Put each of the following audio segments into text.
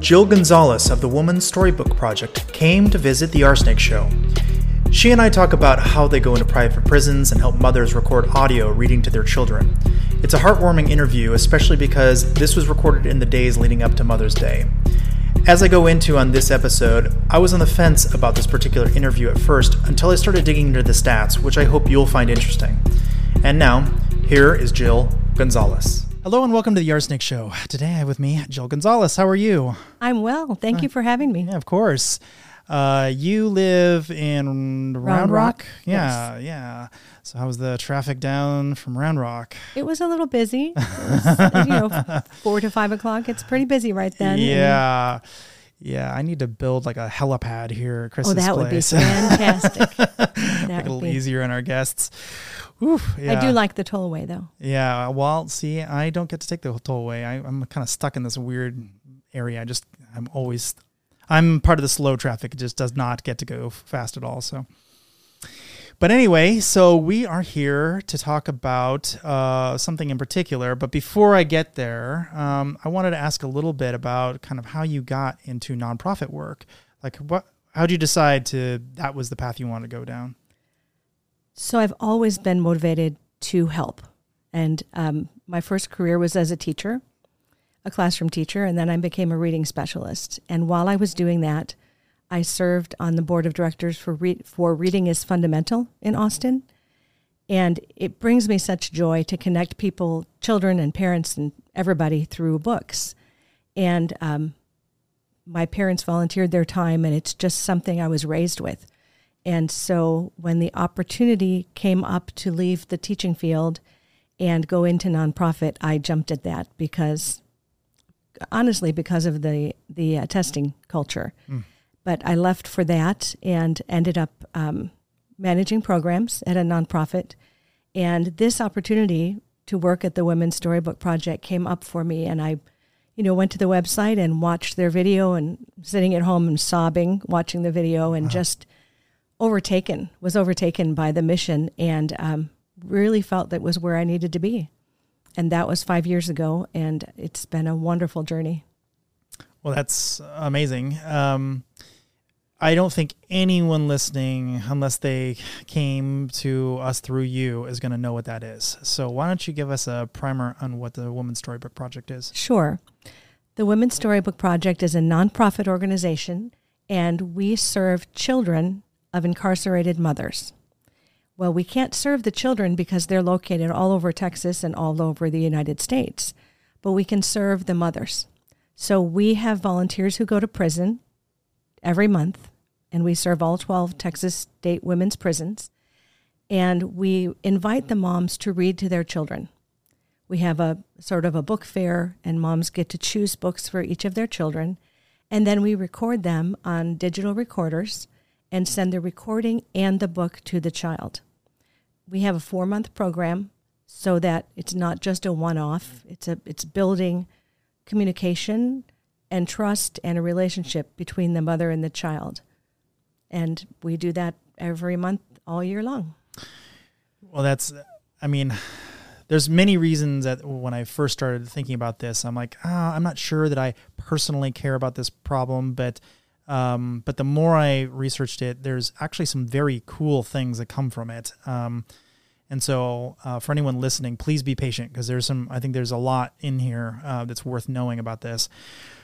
Jill Gonzales of the Woman's Storybook Project came to visit the RSnake Show. She and I talk about how they go into private prisons and help mothers record audio reading to their children. It's a heartwarming interview, especially because this was recorded in the days leading up to Mother's Day. As I go into on this episode, I was on the fence about this particular interview at first until I started digging into the stats, which I hope you'll find interesting. And now, here is Jill Gonzales. Hello and welcome to the RSnake Show. Today I have with me Jill Gonzales. How are you? I'm well. Thank you for having me. Yeah, of course. Uh, you live in Round, Round Rock? Rock? Yeah, yeah. So how was the traffic down from Round Rock? It was a little busy. Was, you know, four to five o'clock. It's pretty busy right then. and- yeah. Yeah, I need to build like a helipad here at Oh, Chris's that would be place. fantastic. That it a little be. easier on our guests. Oof, yeah. I do like the tollway though. Yeah, well, see, I don't get to take the tollway. I, I'm kind of stuck in this weird area. I just, I'm always, I'm part of the slow traffic. It just does not get to go fast at all. So, but anyway, so we are here to talk about uh, something in particular. But before I get there, um, I wanted to ask a little bit about kind of how you got into nonprofit work. Like, what? How did you decide to that was the path you wanted to go down? So I've always been motivated to help. And um, my first career was as a teacher, a classroom teacher, and then I became a reading specialist. And while I was doing that, I served on the board of directors for re- for Reading is Fundamental in Austin. And it brings me such joy to connect people, children and parents and everybody through books. And um, my parents volunteered their time, and it's just something I was raised with. And so when the opportunity came up to leave the teaching field and go into nonprofit, I jumped at that because honestly because of the the uh, testing culture. But I left for that and ended up um, managing programs at a nonprofit. And this opportunity to work at the Women's Storybook Project came up for me, and I, you know, went to the website and watched their video, and sitting at home and sobbing, watching the video, and just overtaken was overtaken by the mission, and um, really felt that was where I needed to be. And that was five years ago, and it's been a wonderful journey. Well, that's amazing. Um, I don't think anyone listening, unless they came to us through you, is going to know what that is. So, why don't you give us a primer on what the Women's Storybook Project is? Sure. The Women's Storybook Project is a nonprofit organization, and we serve children of incarcerated mothers. Well, we can't serve the children because they're located all over Texas and all over the United States, but we can serve the mothers. So we have volunteers who go to prison every month, and we serve all 12 Texas state women's prisons. And we invite the moms to read to their children. We have a sort of a book fair, and moms get to choose books for each of their children. And then we record them on digital recorders and send the recording and the book to the child. We have a four month program so that it's not just a one off, it's, a, it's building communication and trust and a relationship between the mother and the child. And we do that every month all year long. Well, that's, I mean, there's many reasons that when I first started thinking about this, I'm like, ah, I'm not sure that I personally care about this problem, but um, but the more I researched it, there's actually some very cool things that come from it. Um, and so, uh, for anyone listening, please be patient because there's some. I think there's a lot in here uh, that's worth knowing about this.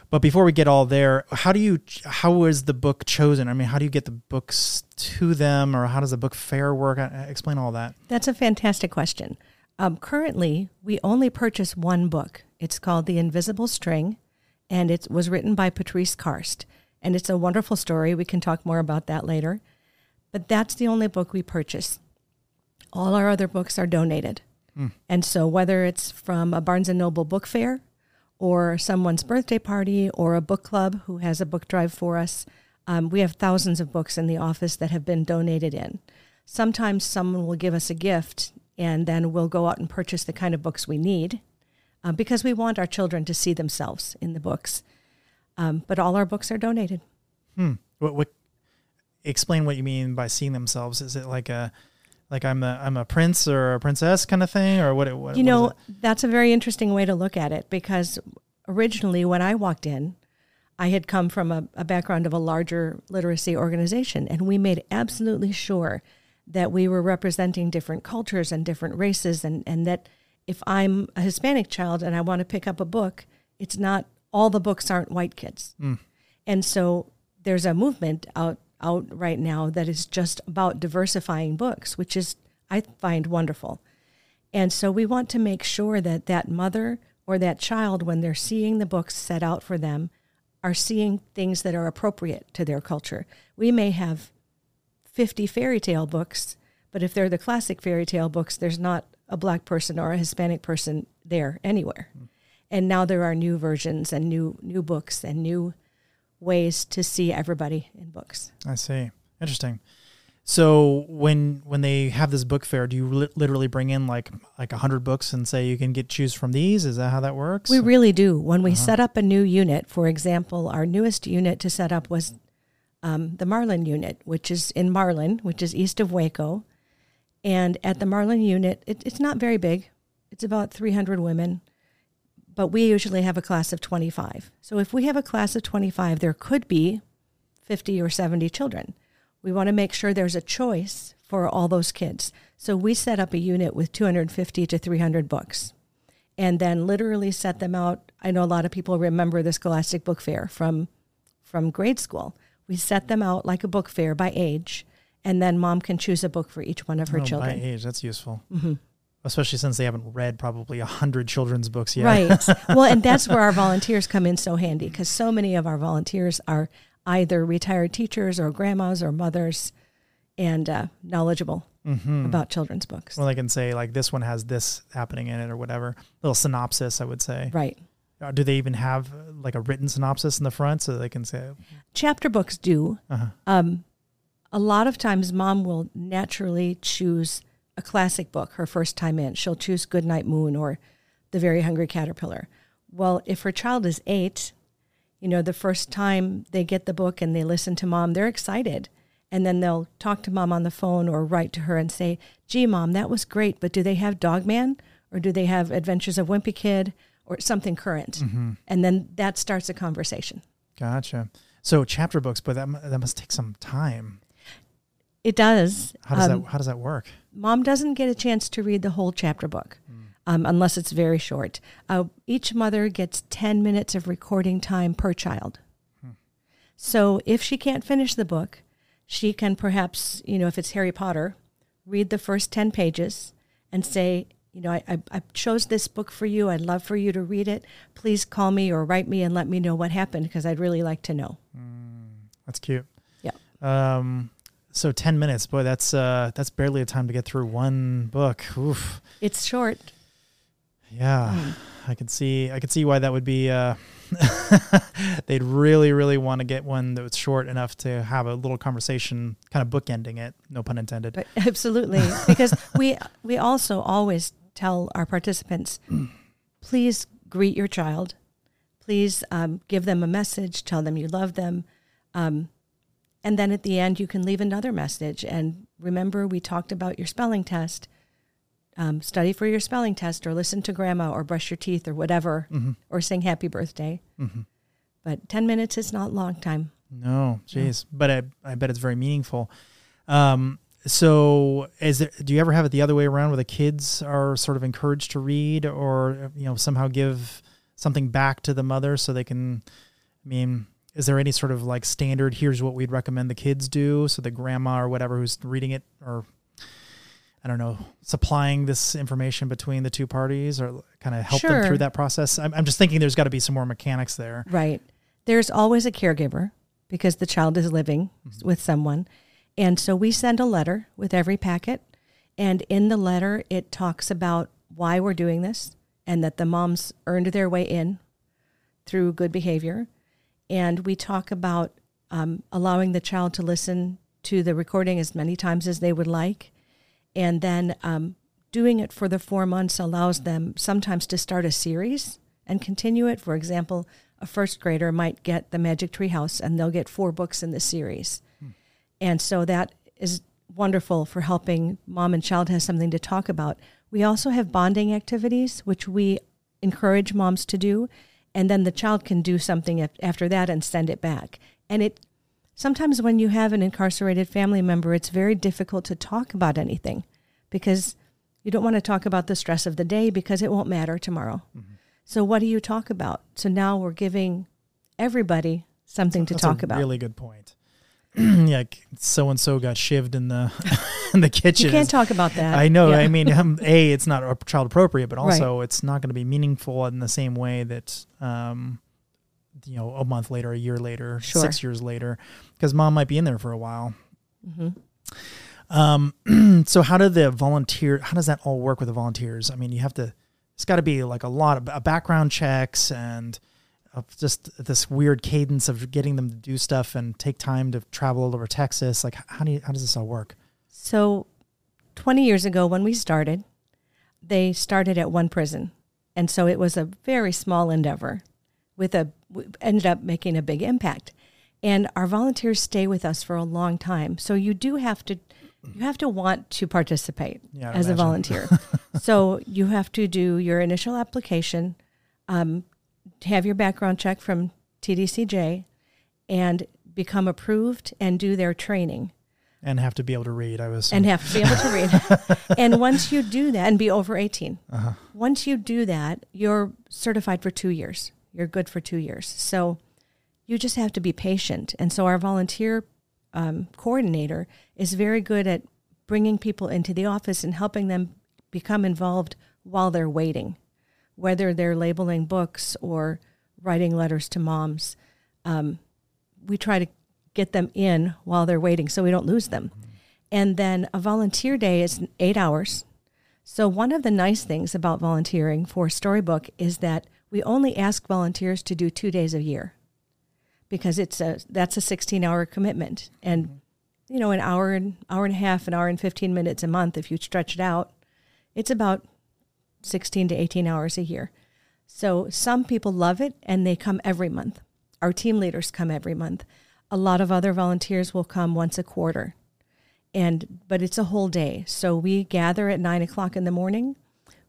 But before we get all there, how do you? How is the book chosen? I mean, how do you get the books to them, or how does the book fair work? Uh, Explain all that. That's a fantastic question. Um, currently, we only purchase one book. It's called The Invisible String, and it was written by Patrice Karst. And it's a wonderful story. We can talk more about that later. But that's the only book we purchase. All our other books are donated. And so, whether it's from a Barnes and Noble book fair, or someone's birthday party, or a book club who has a book drive for us, um, we have thousands of books in the office that have been donated in. Sometimes someone will give us a gift, and then we'll go out and purchase the kind of books we need uh, because we want our children to see themselves in the books. Um, but all our books are donated. What, what explain what you mean by seeing themselves? Is it like a like I'm a I'm a prince or a princess kind of thing, or what? what you what know, that's a very interesting way to look at it because originally when I walked in, I had come from a, a background of a larger literacy organization, and we made absolutely sure that we were representing different cultures and different races, and, and that if I'm a Hispanic child and I want to pick up a book, it's not all the books aren't white kids. Mm. And so there's a movement out out right now that is just about diversifying books, which is I find wonderful. And so we want to make sure that that mother or that child when they're seeing the books set out for them are seeing things that are appropriate to their culture. We may have 50 fairy tale books, but if they're the classic fairy tale books, there's not a black person or a Hispanic person there anywhere. And now there are new versions and new new books and new ways to see everybody in books. I see. Interesting. So when when they have this book fair, do you li- literally bring in like like a hundred books and say you can get choose from these? Is that how that works? We really do. When we uh-huh. set up a new unit, for example, our newest unit to set up was um, the Marlin unit, which is in Marlin, which is east of Waco. And at the Marlin unit, it, it's not very big. It's about 300 women, but we usually have a class of 25. So if we have a class of 25, there could be 50 or 70 children. We want to make sure there's a choice for all those kids. So we set up a unit with 250 to 300 books and then literally set them out. I know a lot of people remember the Scholastic Book Fair from from grade school. We set them out like a book fair by age, and then mom can choose a book for each one of her oh, children. By age, that's useful. Mm-hmm. Especially since they haven't read probably a hundred children's books yet. Right. well, and that's where our volunteers come in so handy because so many of our volunteers are either retired teachers or grandmas or mothers and uh, knowledgeable mm-hmm. about children's books. Well, they can say like this one has this happening in it or whatever. Little synopsis, I would say. Right. Uh, do they even have uh, like a written synopsis in the front so they can say? Chapter books do. Uh-huh. Um, a lot of times, mom will naturally choose a classic book her first time in. She'll choose Goodnight Moon or The Very Hungry Caterpillar. Well, if her child is eight, you know, the first time they get the book and they listen to mom, they're excited. And then they'll talk to mom on the phone or write to her and say, gee, mom, that was great, but do they have Dog Man Or do they have Adventures of Wimpy Kid? or something current, mm-hmm. and then that starts a conversation. Gotcha. So chapter books, but that that must take some time. It does. How does um, that How does that work? Mom doesn't get a chance to read the whole chapter book. Mm. Um, unless it's very short. Uh, each mother gets 10 minutes of recording time per child. Hmm. So if she can't finish the book, she can perhaps, you know, if it's Harry Potter, read the first 10 pages and say, you know, I, I, chose this book for you. I'd love for you to read it. Please call me or write me and let me know what happened because I'd really like to know. Mm, that's cute. Yeah. Um, so 10 minutes, boy, that's, uh, that's barely a time to get through one book. Oof. It's short. Yeah. Mm. I can see, I can see why that would be, uh, they'd really, really want to get one that was short enough to have a little conversation, kind of bookending it. No pun intended. But absolutely, because we we also always tell our participants, please greet your child. Please um, give them a message, tell them you love them. Um, and then at the end, you can leave another message. And remember, we talked about your spelling test. Um, study for your spelling test, or listen to grandma, or brush your teeth, or whatever, mm-hmm. or sing happy birthday. Mm-hmm. But 10 minutes is not long time. No, jeez. No. But I, I bet it's very meaningful. Um, so is there, do you ever have it the other way around where the kids are sort of encouraged to read or you know somehow give something back to the mother so they can i mean is there any sort of like standard here's what we'd recommend the kids do so the grandma or whatever who's reading it or i don't know supplying this information between the two parties or kind of help sure. them through that process I'm, I'm just thinking there's got to be some more mechanics there right there's always a caregiver because the child is living mm-hmm. with someone and so we send a letter with every packet. And in the letter, it talks about why we're doing this and that the moms earned their way in through good behavior. And we talk about um, allowing the child to listen to the recording as many times as they would like. And then um, doing it for the four months allows them sometimes to start a series and continue it. For example, a first grader might get the Magic Tree House and they'll get four books in the series. And so that is wonderful for helping mom and child has something to talk about. We also have bonding activities, which we encourage moms to do. And then the child can do something after that and send it back. And it sometimes when you have an incarcerated family member, it's very difficult to talk about anything because you don't want to talk about the stress of the day because it won't matter tomorrow. Mm-hmm. So what do you talk about? So now we're giving everybody something to That's talk a about. Really good point. yeah, so and so got shivved in the in the kitchen. you can't talk about that. I know. Yeah. I mean, um, a it's not child appropriate, but also it's not going to be meaningful in the same way that um, you know, a month later, a year later, Sure. six years later, because mom might be in there for a while. hmm Um, so how do the volunteer? How does that all work with the volunteers? I mean, you have to. It's got to be like a lot of uh, background checks and uh, just this weird cadence of getting them to do stuff and take time to travel all over Texas. Like, how do you, how does this all work? So, 20 years ago when we started, they started at one prison. And so it was a very small endeavor with a ended up making a big impact. And our volunteers stay with us for a long time. So you do have to you have to want to participate Yeah, as a volunteer. so you have to do your initial application, um, have your background check from TDCJ, and become approved and do their training And have to be able to read. I was and have to be able to read. and once you do that, and be over 18, uh once you do that, you're certified for two years. You're good for two years. So you just have to be patient. And so our volunteer um, coordinator is very good at bringing people into the office and helping them become involved while they're waiting, whether they're labeling books or writing letters to moms. Um, we try to get them in while they're waiting so we don't lose them. Mm-hmm. And then a volunteer day is eight hours. So, one of the nice things about volunteering for Storybook is that we only ask volunteers to do two days a year because it's a that's a 16 hour commitment. And, mm-hmm. you know, an hour and hour and a half, an hour and 15 minutes a month, if you stretch it out, it's about 16 to 18 hours a year. So, some people love it and they come every month. Our team leaders come every month. A lot of other volunteers will come once a quarter and but it's a whole day. So we gather at nine o'clock in the morning.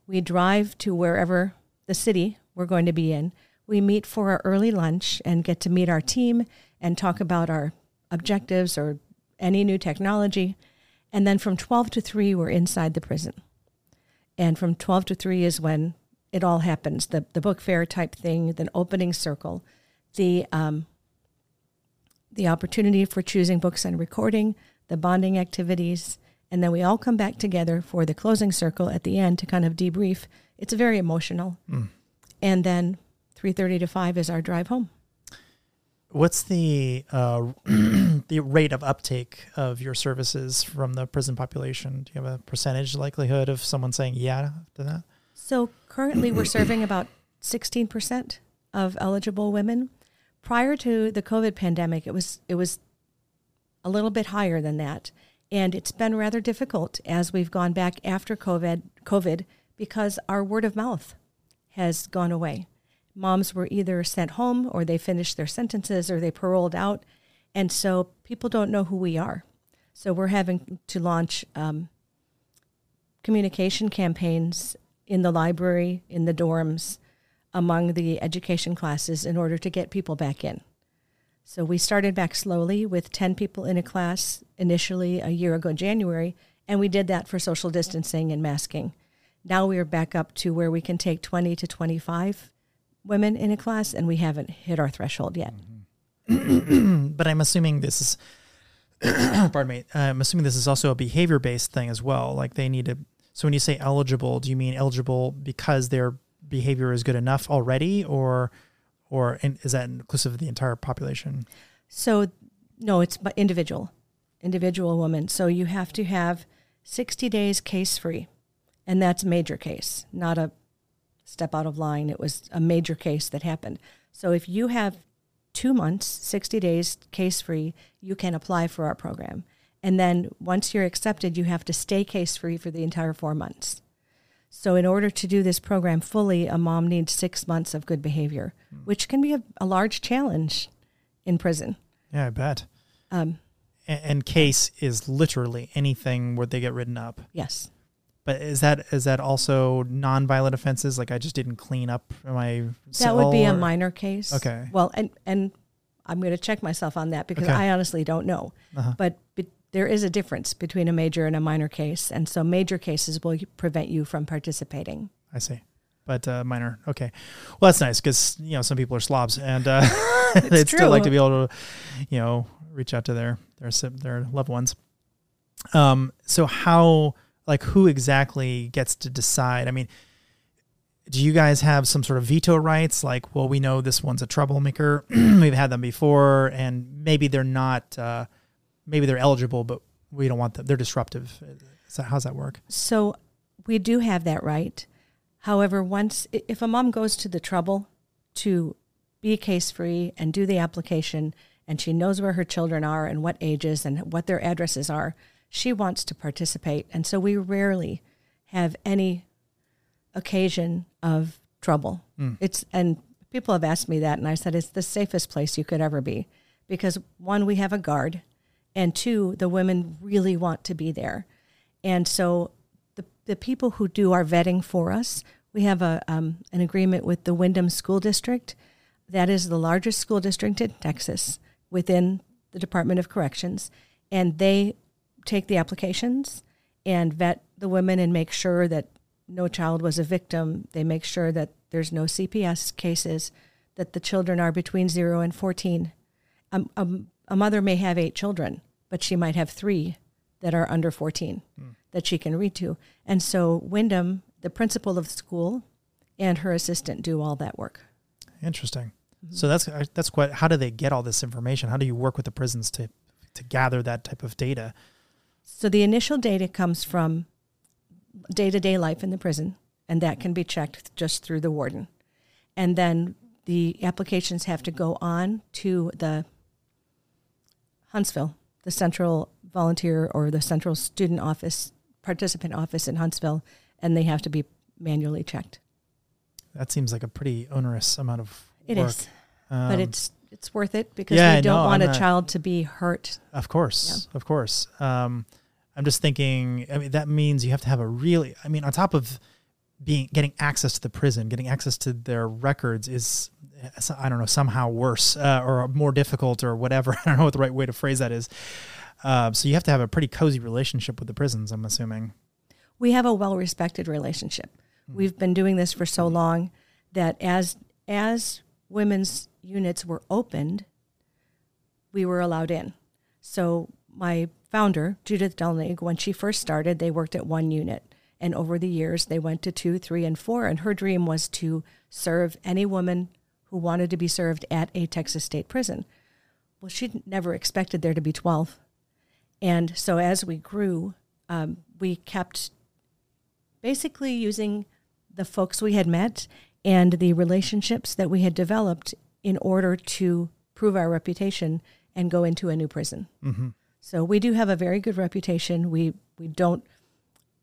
We drive to wherever the city we're going to be in. We meet for our early lunch and get to meet our team and talk about our objectives or any new technology. And then from 12 to 3, we're inside the prison. And from 12 to 3 is when it all happens the, the book fair type thing, the opening circle, the, um, the opportunity for choosing books and recording, the bonding activities, and then we all come back together for the closing circle at the end to kind of debrief. It's very emotional. Mm. And then 3:30 to 5 is our drive home. What's the uh, the rate of uptake of your services from the prison population? Do you have a percentage likelihood of someone saying yeah to that? So currently we're serving about 16% of eligible women. Prior to the COVID pandemic, it was it was a little bit higher than that. And it's been rather difficult as we've gone back after COVID COVID because our word of mouth has gone away. Moms were either sent home or they finished their sentences or they paroled out. And so people don't know who we are. So we're having to launch um, communication campaigns in the library, in the dorms, among the education classes in order to get people back in. So we started back slowly with 10 people in a class initially a year ago, in January, and we did that for social distancing and masking. Now we are back up to where we can take 20 to 25 women in a class, and we haven't hit our threshold yet. Mm-hmm. but I'm assuming this is, pardon me, I'm assuming this is also a behavior based thing as well. Like they need to. So when you say eligible, do you mean eligible because their behavior is good enough already, or, or is that inclusive of the entire population? So, no, it's individual, individual woman. So you have to have 60 days case free, and that's major case, not a step out of line. It was a major case that happened. So if you have two months, 60 days case free, you can apply for our program. And then once you're accepted, you have to stay case free for the entire four months. So, in order to do this program fully, a mom needs six months of good behavior, which can be a, a large challenge in prison. Yeah, I bet. Um, And, and case is literally anything where they get written up. yes. But is that is that also non-violent offenses? Like I just didn't clean up my. That would be a minor case. Okay. Well, and and I'm going to check myself on that because Okay. I honestly don't know. Uh-huh. But, but there is a difference between a major and a minor case, and so major cases will prevent you from participating. I see. But uh, minor, okay. Well, that's nice because you know some people are slobs and uh, they'd still like to be able to, you know, reach out to their their their loved ones. Um. So how, like, who exactly gets to decide? I mean, do you guys have some sort of veto rights? Like, well, we know this one's a troublemaker. We've had them before, and maybe they're not. Uh, maybe they're eligible, but we don't want them. They're disruptive. So how's that work? So we do have that right. However, once if a mom goes to the trouble to be case free and do the application and she knows where her children are and what ages and what their addresses are, she wants to participate. And so we rarely have any occasion of trouble. Hmm. It's and people have asked me that and I said it's the safest place you could ever be because one we have a guard and two the women really want to be there. And so the, the people who do our vetting for us, we have a, um, an agreement with the Windham School District. That is the largest school district in Texas within the Department of Corrections. And they take the applications and vet the women and make sure that no child was a victim. They make sure that there's no CPS cases, that the children are between zero and 14. Um, um, a mother may have eight children, but she might have three that are under 14 that she can read to. And so Windham, the principal of the school, and her assistant do all that work. Interesting. Mm-hmm. So that's uh, that's quite. How do they get all this information? How do you work with the prisons to to gather that type of data? So the initial data comes from day to day life in the prison, and that can be checked just through the warden. And then the applications have to go on to the Huntsville, the central volunteer or the central student office, participant office in Huntsville, and they have to be manually checked. That seems like a pretty onerous amount of It work. is, Um, but it's it's worth it because yeah, we don't no, want I'm a not- child to be hurt. Of course, of course. Um, I'm just thinking. I mean, that means you have to have a really. I mean, on top of being getting access to the prison, getting access to their records is, I don't know, somehow worse uh, or more difficult or whatever. I don't know what the right way to phrase that is. Uh, so you have to have a pretty cozy relationship with the prisons. I'm assuming. we have a well respected relationship. We've been doing this for so long that as as women's units were opened, we were allowed in. So my founder, Judith Dullnig, when she first started, they worked at one unit. And over the years they went to two, three, and four. And her dream was to serve any woman who wanted to be served at a Texas state prison. Well, she never expected there to be 12. And so as we grew, um, we kept basically using the folks we had met and the relationships that we had developed in order to prove our reputation and go into a new prison. Mm-hmm. So we do have a very good reputation. We we don't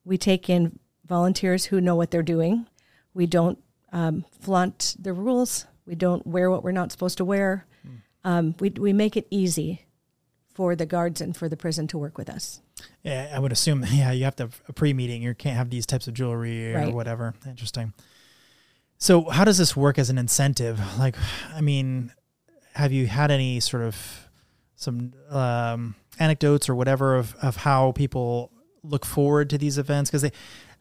we take in volunteers who know what they're doing. We don't um, flaunt the rules. We don't wear what we're not supposed to wear. Um, we we make it easy for the guards and for the prison to work with us. Yeah, I would assume. Yeah, you have to have a pre-meeting. You can't have these types of jewelry or Right. whatever. Interesting. So, how does this work as an incentive? Like, I mean, have you had any sort of some um, anecdotes or whatever of of how people look forward to these events? Because they,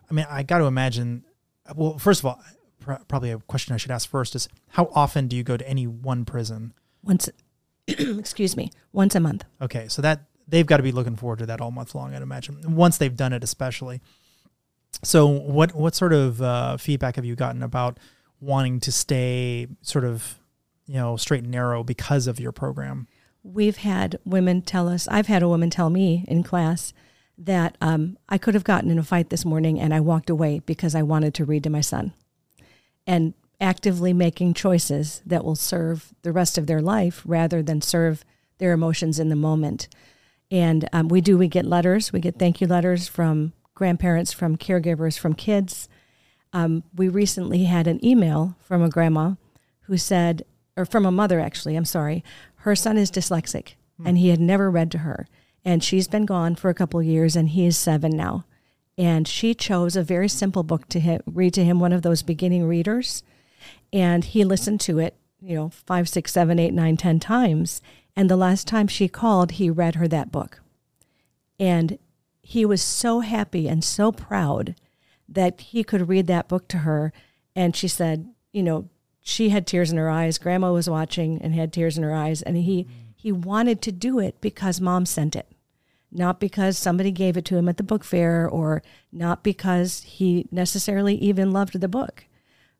I mean, I got to imagine. Well, first of all, pr- probably a question I should ask first is how often do you go to any one prison? Once, excuse me, once a month. Okay, so that they've got to be looking forward to that all month long, I'd imagine. Once they've done it, especially. So, what what sort of uh, feedback have you gotten about wanting to stay sort of, you know, straight and narrow because of your program? We've had women tell us, I've had a woman tell me in class that um, I could have gotten in a fight this morning and I walked away because I wanted to read to my son. And actively making choices that will serve the rest of their life rather than serve their emotions in the moment. And um, we do, we get letters, we get thank you letters from grandparents, from caregivers, from kids. Um, we recently had an email from a grandma who said, or from a mother actually, I'm sorry, her son is dyslexic and he had never read to her. And she's been gone for a couple of years and he is seven now. And she chose a very simple book to read to him, one of those beginning readers, and he listened to it, you know, five, six, seven, eight, nine, ten times. And the last time she called, he read her that book, and he was so happy and so proud that he could read that book to her. And she said, you know, she had tears in her eyes. Grandma was watching and had tears in her eyes, and he he wanted to do it because mom sent it, not because somebody gave it to him at the book fair, or not because he necessarily even loved the book,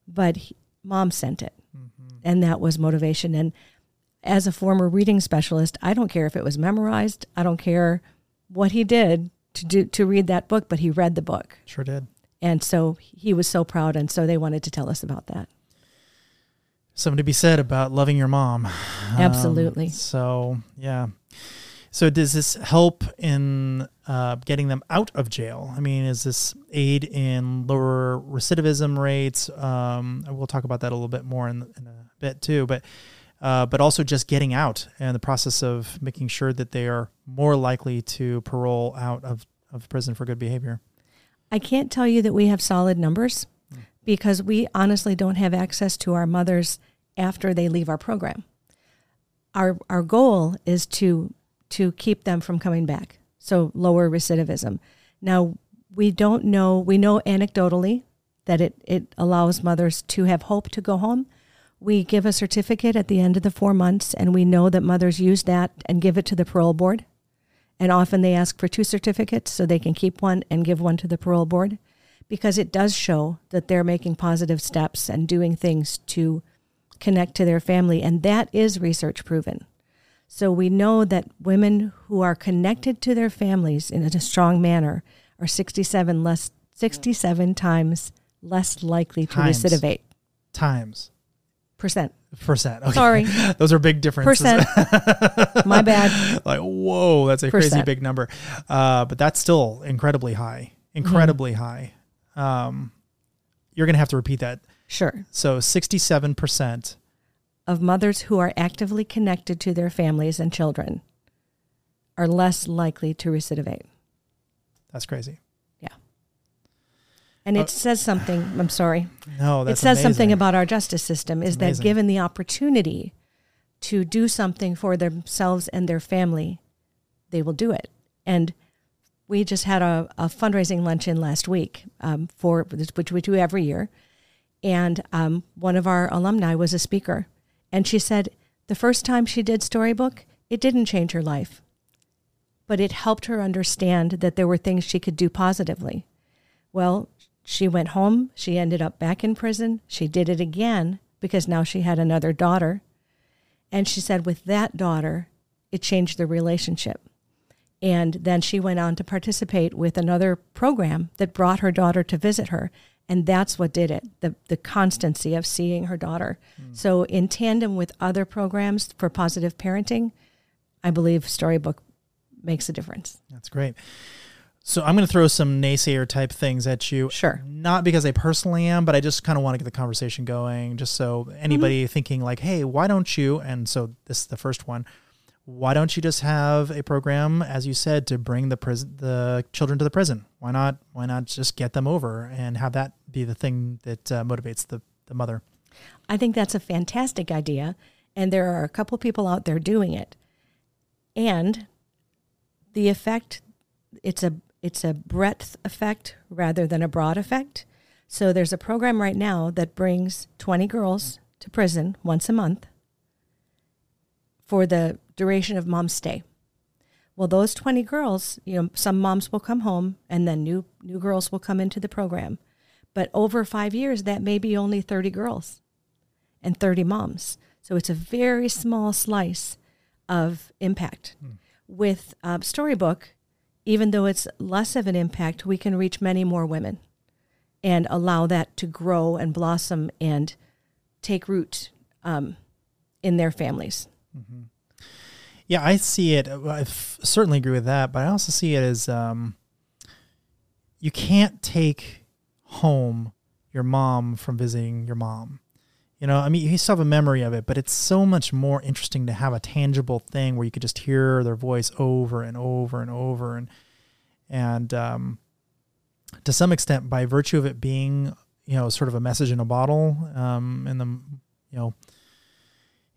but he, mom sent it, mm-hmm. and that was motivation. And as a former reading specialist, I don't care if it was memorized. I don't care what he did to do to read that book, but he read the book. Sure did. And so he was so proud, and so they wanted to tell us about that something to be said about loving your mom. Absolutely. Um, so yeah. So does this help in uh, getting them out of jail? I mean, is this aid in lower recidivism rates? Um, we'll talk about that a little bit more in, in a bit too, but uh, but also just getting out and the process of making sure that they are more likely to parole out of, of prison for good behavior. I can't tell you that we have solid numbers because we honestly don't have access to our mothers after they leave our program. Our our goal is to to keep them from coming back. So lower recidivism. Now we don't know we know anecdotally that it, it allows mothers to have hope to go home. We give a certificate at the end of the four months and we know that mothers use that and give it to the parole board. And often they ask for two certificates so they can keep one and give one to the parole board because it does show that they're making positive steps and doing things to connect to their family. And that is research proven. So we know that women who are connected to their families in a strong manner are 67 less 67 times less likely to times. recidivate. Times. Percent. Percent. Okay. Sorry. Those are big differences. Percent. My bad. like, whoa, that's a Percent. crazy big number. Uh, but that's still incredibly high. Incredibly mm-hmm. high um, you're going to have to repeat that. Sure. So 67% of mothers who are actively connected to their families and children are less likely to recidivate. That's crazy. Yeah. And it uh, says something, I'm sorry. No, It says amazing. something about our justice system is that given the opportunity to do something for themselves and their family, they will do it. And we just had a, a fundraising luncheon last week um, for which we do every year, and um, one of our alumni was a speaker, and she said the first time she did storybook, it didn't change her life, but it helped her understand that there were things she could do positively. Well, she went home. She ended up back in prison. She did it again because now she had another daughter. And she said, with that daughter, it changed the relationship. And then she went on to participate with another program that brought her daughter to visit her. And that's what did it the, the constancy of seeing her daughter. Mm. So, in tandem with other programs for positive parenting, I believe Storybook makes a difference. That's great. So I'm going to throw some naysayer type things at you. Sure. Not because I personally am, but I just kind of want to get the conversation going, just so anybody mm-hmm. thinking like, "Hey, why don't you?" And so this is the first one why don't you just have a program, as you said, to bring the prison, the children to the prison? Why not? Why not just get them over and have that be the thing that uh, motivates the, the mother? I think that's a fantastic idea, and there are a couple people out there doing it. And the effect, it's a it's a breadth effect rather than a broad effect. So there's a program right now that brings 20 girls to prison once a month for the duration of mom's stay. Well, those 20 girls, you know, some moms will come home and then new new girls will come into the program. But over 5 years that may be only 30 girls and 30 moms. So it's a very small slice of impact. Hmm. With uh, Storybook, even though it's less of an impact, we can reach many more women and allow that to grow and blossom and take root um, in their families. Mm-hmm. Yeah, I see it. I certainly agree with that, but I also see it as um, you can't take home your mom from visiting your mom. You know, I mean, you still have a memory of it, but it's so much more interesting to have a tangible thing where you could just hear their voice over and over and over, and and um, to some extent, by virtue of it being, you know, sort of a message in a bottle, um, in the, you know,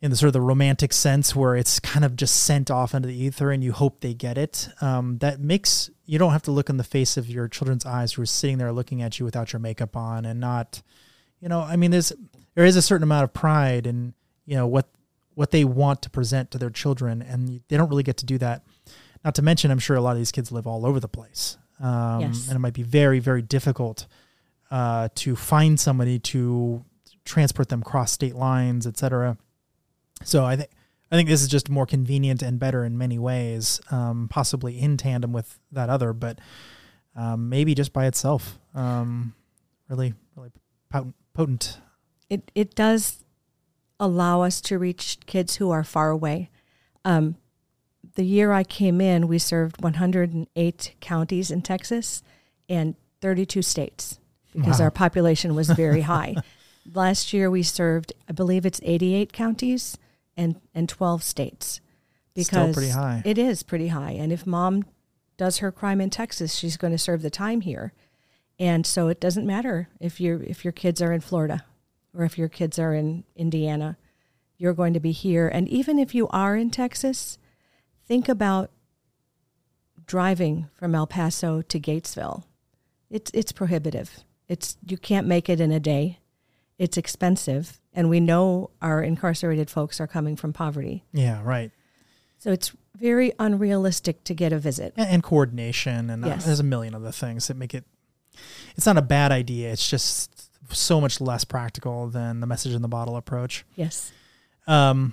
in the sort of the romantic sense where it's kind of just sent off into the ether and you hope they get it. Um, that makes you don't have to look in the face of your children's eyes who are sitting there looking at you without your makeup on and not, you know, I mean, there's there is a certain amount of pride in you know what what they want to present to their children, and they don't really get to do that. Not to mention, I'm sure a lot of these kids live all over the place, um, Yes. and it might be very very difficult uh, to find somebody to transport them across state lines, et cetera. So I think I think this is just more convenient and better in many ways, um, possibly in tandem with that other, but um, maybe just by itself, um, really, really potent. it it does allow us to reach kids who are far away. Um, the year I came in, we served 108 counties in Texas and 32 states because Wow. our population was very high. Last year, we served, I believe it's 88 counties and and 12 states. Still pretty high. It is pretty high, and if mom does her crime in Texas, she's going to serve the time here. And so it doesn't matter if your if your kids are in Florida or if your kids are in Indiana, you're going to be here. And even if you are in Texas, think about driving from El Paso to Gatesville. It's it's prohibitive. It's you can't make it in a day. It's expensive, and we know our incarcerated folks are coming from poverty. Yeah, right. So it's very unrealistic to get a visit. and, and coordination and uh, there's a million other things that make it it's not a bad idea it's just so much less practical than the message in the bottle approach Yes. um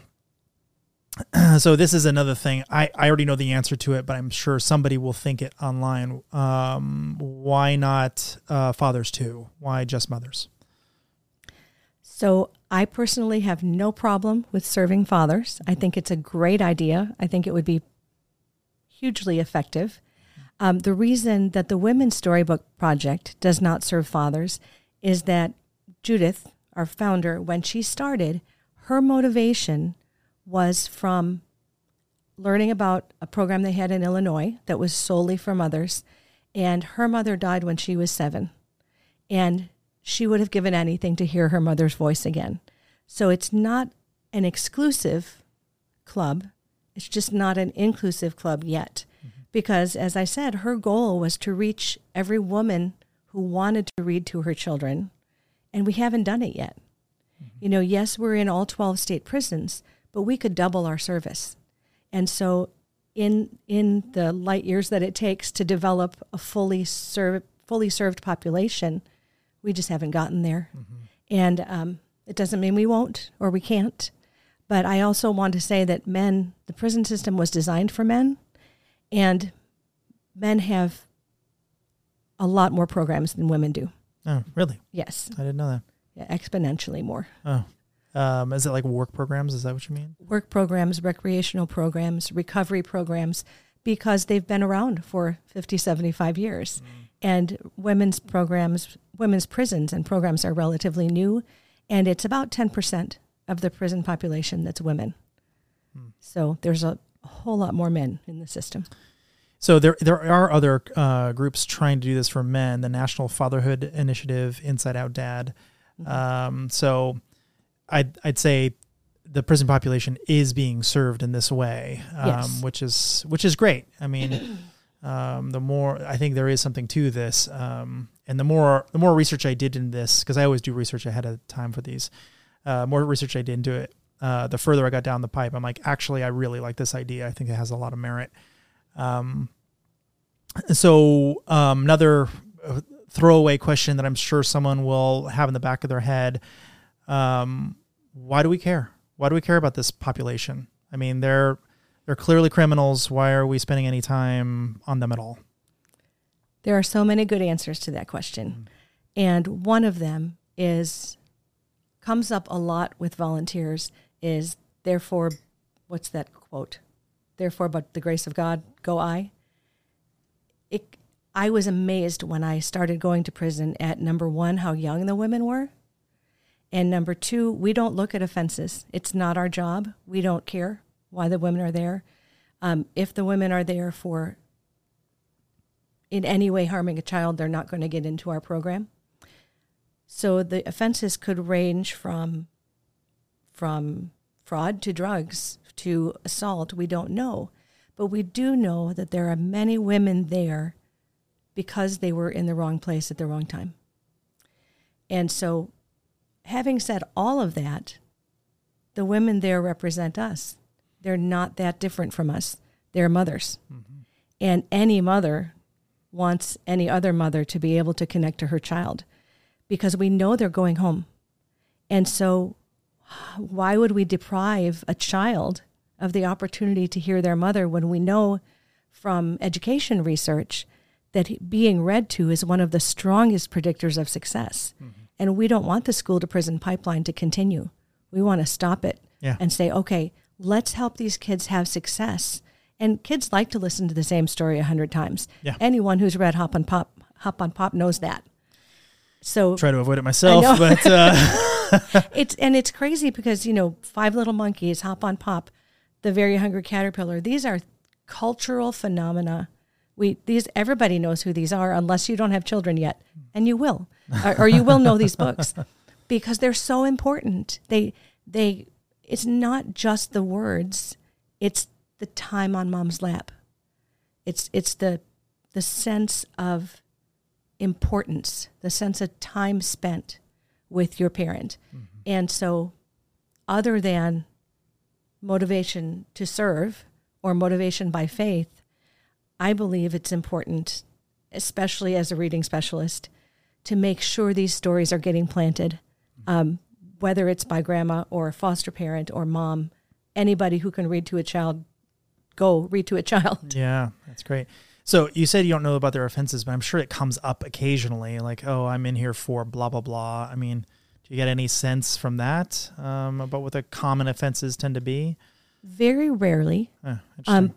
so this is another thing i i already know the answer to it but i'm sure somebody will think it online um why not uh fathers too why just mothers So I personally have no problem with serving fathers. I think it's a great idea. I think it would be hugely effective. Um, the reason that the Women's Storybook Project does not serve fathers is that Judith, our founder, when she started, her motivation was from learning about a program they had in Illinois that was solely for mothers. And her mother died when she was seven. And she would have given anything to hear her mother's voice again. So it's not an exclusive club. It's just not an inclusive club yet. Mm-hmm. Because, as I said, her goal was to reach every woman who wanted to read to her children, and we haven't done it yet. Mm-hmm. You know, yes, we're in all 12 state prisons, but we could double our service. And so, in in the light years that it takes to develop a fully served fully served population, we just haven't gotten there. And um, it doesn't mean we won't or we can't. But I also want to say that men, the prison system was designed for men, and men have a lot more programs than women do. oh really Yes, i didn't know that yeah, exponentially more. oh um is it like work programs is that what you mean Work programs, recreational programs, recovery programs, because they've been around for 50, 75 years. And women's programs, women's prisons and programs are relatively new. And it's about 10% of the prison population that's women. So there's a whole lot more men in the system. So there there are other uh, groups trying to do this for men. The National Fatherhood Initiative, Inside Out Dad. Um, so I'd I'd say the prison population is being served in this way, um, Yes. which is which is great. I mean, um, the more I think there is something to this, um, and the more the more research I did in this, because I always do research ahead of time for these. Uh, more research I did into it, uh, the further I got down the pipe, I'm like, actually, I really like this idea. I think it has a lot of merit. Um, so um, another uh, throwaway question that I'm sure someone will have in the back of their head: um, Why do we care? Why do we care about this population? I mean, they're they're clearly criminals. Why are we spending any time on them at all? There are so many good answers to that question. Mm. And one of them is comes up a lot with volunteers is therefore what's that quote? Therefore but the grace of God go I. It I was amazed when I started going to prison at number 1 how young the women were. And number 2, we don't look at offenses. It's not our job. We don't care why the women are there. Um, if the women are there for in any way harming a child, they're not going to get into our program. So the offenses could range from from fraud to drugs to assault. We don't know. But we do know that there are many women there because they were in the wrong place at the wrong time. And so, having said all of that, the women there represent us. They're not that different from us. They're mothers. Mm-hmm. And any mother wants any other mother to be able to connect to her child because we know they're going home. And so, why would we deprive a child of the opportunity to hear their mother when we know from education research that being read to is one of the strongest predictors of success? Mm-hmm. And we don't want the school to prison pipeline to continue. We want to stop it yeah. and say, okay, let's help these kids have success. And kids like to listen to the same story a hundred times. Yeah. Anyone who's read Hop on Pop, Hop on Pop knows that. So try to avoid it myself, but uh. it's and it's crazy because you know Five Little Monkeys, Hop on Pop, The Very Hungry Caterpillar. These are cultural phenomena. We these everybody knows who these are unless you don't have children yet, and you will, or, or you will know these books because they're so important. They they it's not just the words, it's the time on mom's lap. It's it's the the sense of importance, the sense of time spent with your parent. Mm-hmm. And so other than motivation to serve or motivation by faith, I believe it's important, especially as a reading specialist, to make sure these stories are getting planted, um, whether it's by grandma or a foster parent or mom, anybody who can read to a child, go read to a child. Yeah, that's great. So you said you don't know about their offenses, but I'm sure it comes up occasionally, like, oh, I'm in here for blah blah blah. I mean, do you get any sense from that um, about what the common offenses tend to be? Very rarely. Oh, um,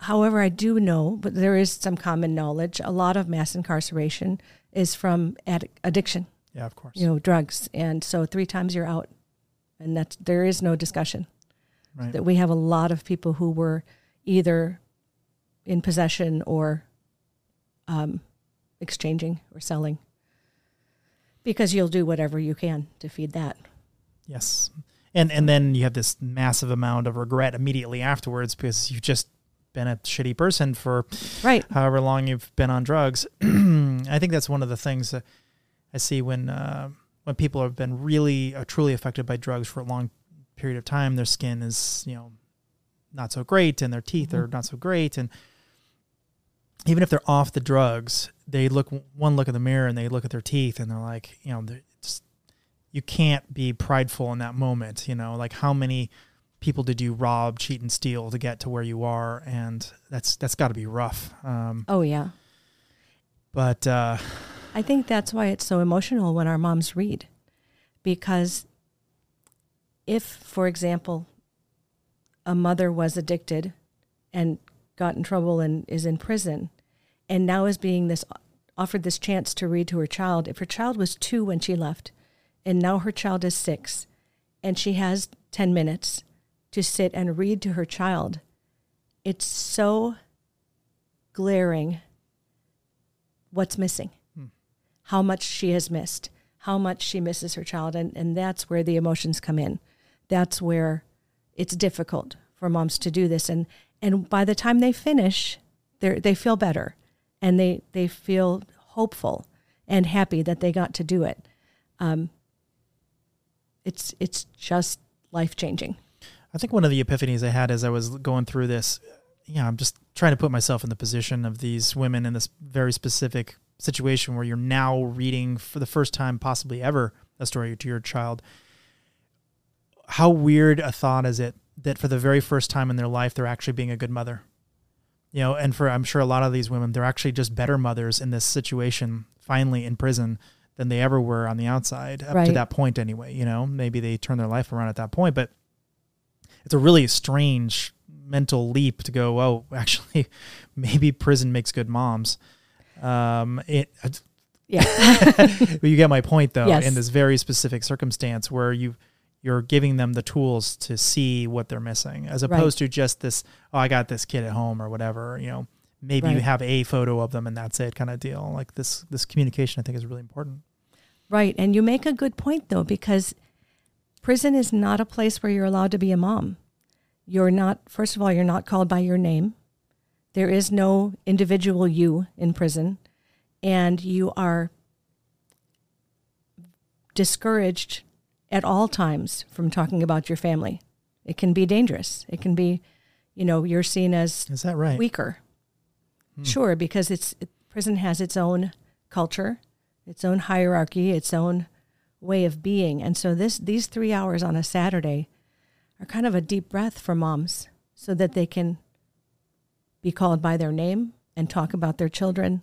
however, I do know, but there is some common knowledge. A lot of mass incarceration is from ad- addiction. Yeah, of course. You know, drugs, and so three times you're out, and that there is no discussion. Right. That we have a lot of people who were either in possession or um, exchanging or selling because you'll do whatever you can to feed that. Yes. And and then you have this massive amount of regret immediately afterwards because you've just been a shitty person for right however long you've been on drugs. I think that's one of the things that I see when uh, when people have been really uh, truly affected by drugs for a long period of time. Their skin is you know not so great, and their teeth mm-hmm. are not so great, and even if they're off the drugs, they look one look in the mirror and they look at their teeth and they're like, you know, just, you can't be prideful in that moment. You know, like how many people did you rob, cheat, and steal to get to where you are? And that's that's got to be rough. Um, oh yeah. But uh, I think that's why it's so emotional when our moms read, because if, for example, a mother was addicted and got in trouble and is in prison, and now is being this offered this chance to read to her child. If her child was two when she left, and now her child is six, and she has 10 minutes to sit and read to her child, it's so glaring what's missing. How much she has missed, how much she misses her child. And, and that's where the emotions come in. That's where it's difficult for moms to do this. And, and by the time they finish, they they feel better and they, they feel hopeful and happy that they got to do it. Um, it's it's just life changing. I think one of the epiphanies I had as I was going through this, you know, I'm just trying to put myself in the position of these women in this very specific situation where you're now reading for the first time, possibly ever, a story to your child. How weird a thought is it that for the very first time in their life they're actually being a good mother you know and for i'm sure a lot of these women they're actually just better mothers in this situation finally in prison than they ever were on the outside up right. to that point anyway you know maybe they turn their life around at that point but it's a really strange mental leap to go oh actually maybe prison makes good moms um it yeah you get my point though yes. in this very specific circumstance where you you're giving them the tools to see what they're missing as opposed right. to just this oh i got this kid at home or whatever you know maybe you have a photo of them and that's it kind of deal. Like this this communication I think is really important. Right. And you make a good point, though, because prison is not a place where you're allowed to be a mom. You're not, first of all, you're not called by your name. There is no individual you in prison. And you are discouraged at all times from talking about your family. It can be dangerous. It can be, you know, you're seen as Is that right? weaker. Hmm. Sure, because it's prison has its own culture, its own hierarchy, its own way of being, and so this these three hours on a Saturday are kind of a deep breath for moms, so that they can be called by their name and talk about their children,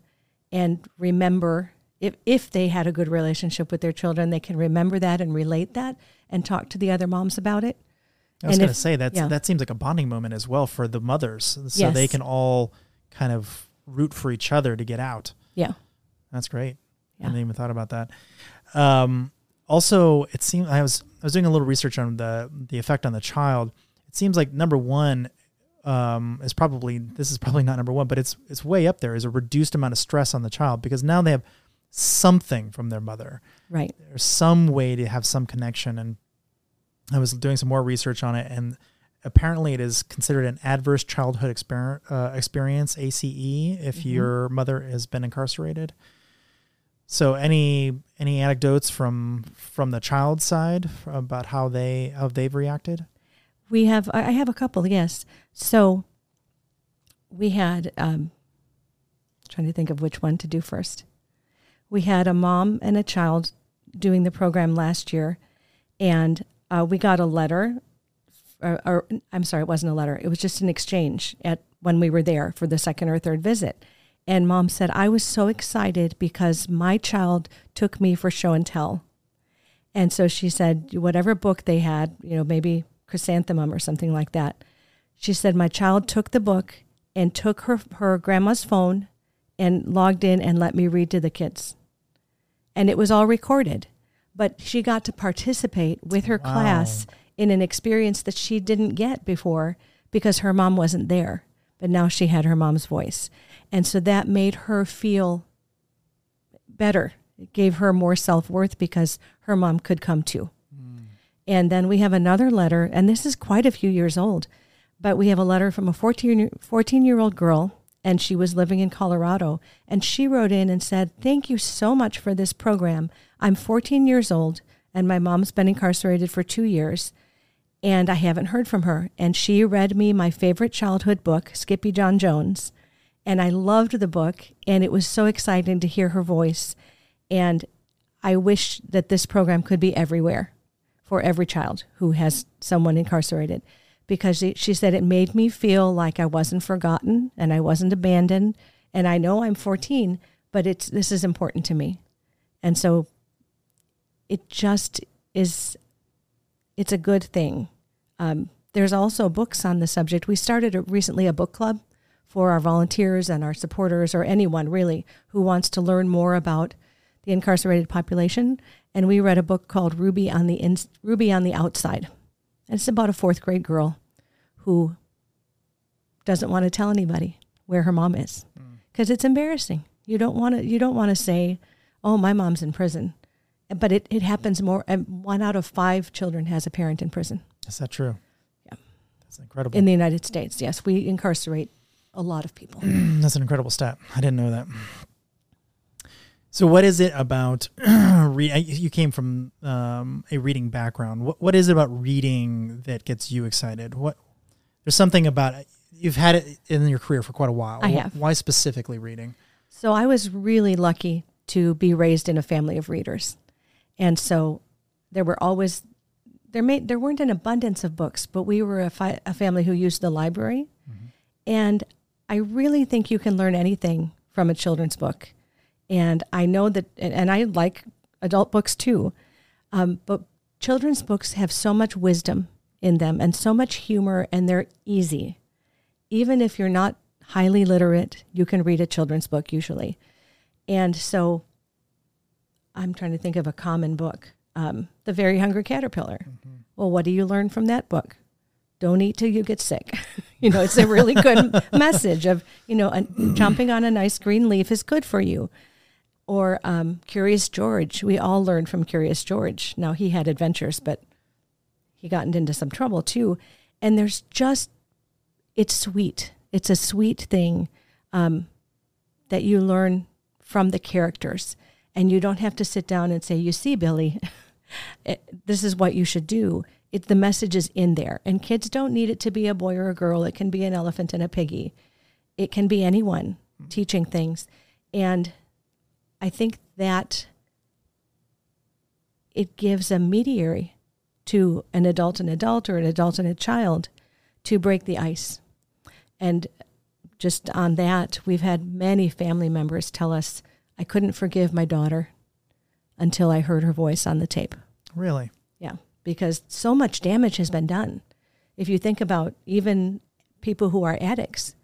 and remember if if they had a good relationship with their children, they can remember that and relate that and talk to the other moms about it. I was going to say that's yeah. that seems like a bonding moment as well for the mothers, so they can all kind of root for each other to get out. Yeah. That's great. I Yeah. hadn't even thought about that. Um, also, it seemed I was I was doing a little research on the the effect on the child. It seems like number one um, is probably this is probably not number one, but it's it's way up there. Is a reduced amount of stress on the child because now they have something from their mother. Right. There's some way to have some connection, and I was doing some more research on it, and apparently it is considered an adverse childhood exper- uh, experience ACE if Mhm. your mother has been incarcerated. So any any anecdotes from from the child side about how they how they've reacted? We have, I have a couple, yes. So we had, um, trying to think of which one to do first. We had a mom and a child doing the program last year, and uh, we got a letter, or, or I'm sorry, it wasn't a letter. It was just an exchange at when we were there for the second or third visit. And mom said, I was so excited because my child took me for show and tell. And so she said, whatever book they had, you know, maybe chrysanthemum or something like that. She said, my child took the book and took her, her grandma's phone and logged in and let me read to the kids. And it was all recorded. But she got to participate with her Wow. class in an experience that she didn't get before because her mom wasn't there. But now she had her mom's voice. And so that made her feel better. It gave her more self worth because her mom could come too. And then we have another letter, and this is quite a few years old, but we have a letter from a 14, 14 year old girl, and she was living in Colorado. And she wrote in and said, Thank you so much for this program. I'm 14 years old, and my mom's been incarcerated for two years, and I haven't heard from her. And she read me my favorite childhood book, Skippyjon Jones. And I loved the book, and it was so exciting to hear her voice. And I wish that this program could be everywhere for every child who has someone incarcerated because she, said it made me feel like I wasn't forgotten and I wasn't abandoned. And I know I'm 14, but it's this is important to me. And so it just is it's a good thing. Um, there's also books on the subject. We started a, recently a book club for our volunteers and our supporters or anyone really who wants to learn more about the incarcerated population. And we read a book called Ruby on the in, Ruby on the Outside. And it's about a fourth grade girl who doesn't want to tell anybody where her mom is mm. because it's embarrassing. You don't want to. You don't want to say, "Oh, my mom's in prison," but it, it happens more. And one out of five children has a parent in prison Is that true? Yeah. That's incredible. in the United States. Yes, we incarcerate a lot of people. That's an incredible stat. I didn't know that. So, what is it about? re- you came from um, a reading background. What what is it about reading that gets you excited? What there's something about it. You've had it in your career for quite a while. I have. Why specifically reading? So I was really lucky to be raised in a family of readers. And so there were always there may there weren't an abundance of books, but we were a, fi- a family who used the library. And I really think you can learn anything from a children's book. And I know that and, I like adult books too. Um, but children's books have so much wisdom in them and so much humor and they're easy. Even if you're not highly literate, you can read a children's book usually. And so I'm trying to think of a common book. Um, the Very Hungry Caterpillar. Well, what do you learn from that book? Don't eat till you get sick. You know, it's a really good message of, you know, a, jumping on a nice green leaf is good for you. Or um, Curious George. We all learned from Curious George. Now, he had adventures, but he got into some trouble too. And there's just, it's sweet. It's a sweet thing um, that you learn from the characters. And you don't have to sit down and say, You see, Billy, this is what you should do it, the message is in there. And kids don't need it to be a boy or a girl. It can be an elephant and a piggy. It can be anyone teaching things. And I think that it gives a mediary to an adult and adult or an adult and a child to break the ice. And just on that, we've had many family members tell us, I couldn't forgive my daughter until I heard her voice on the tape. Really? Yeah because so much damage has been done. If you think about even people who are addicts,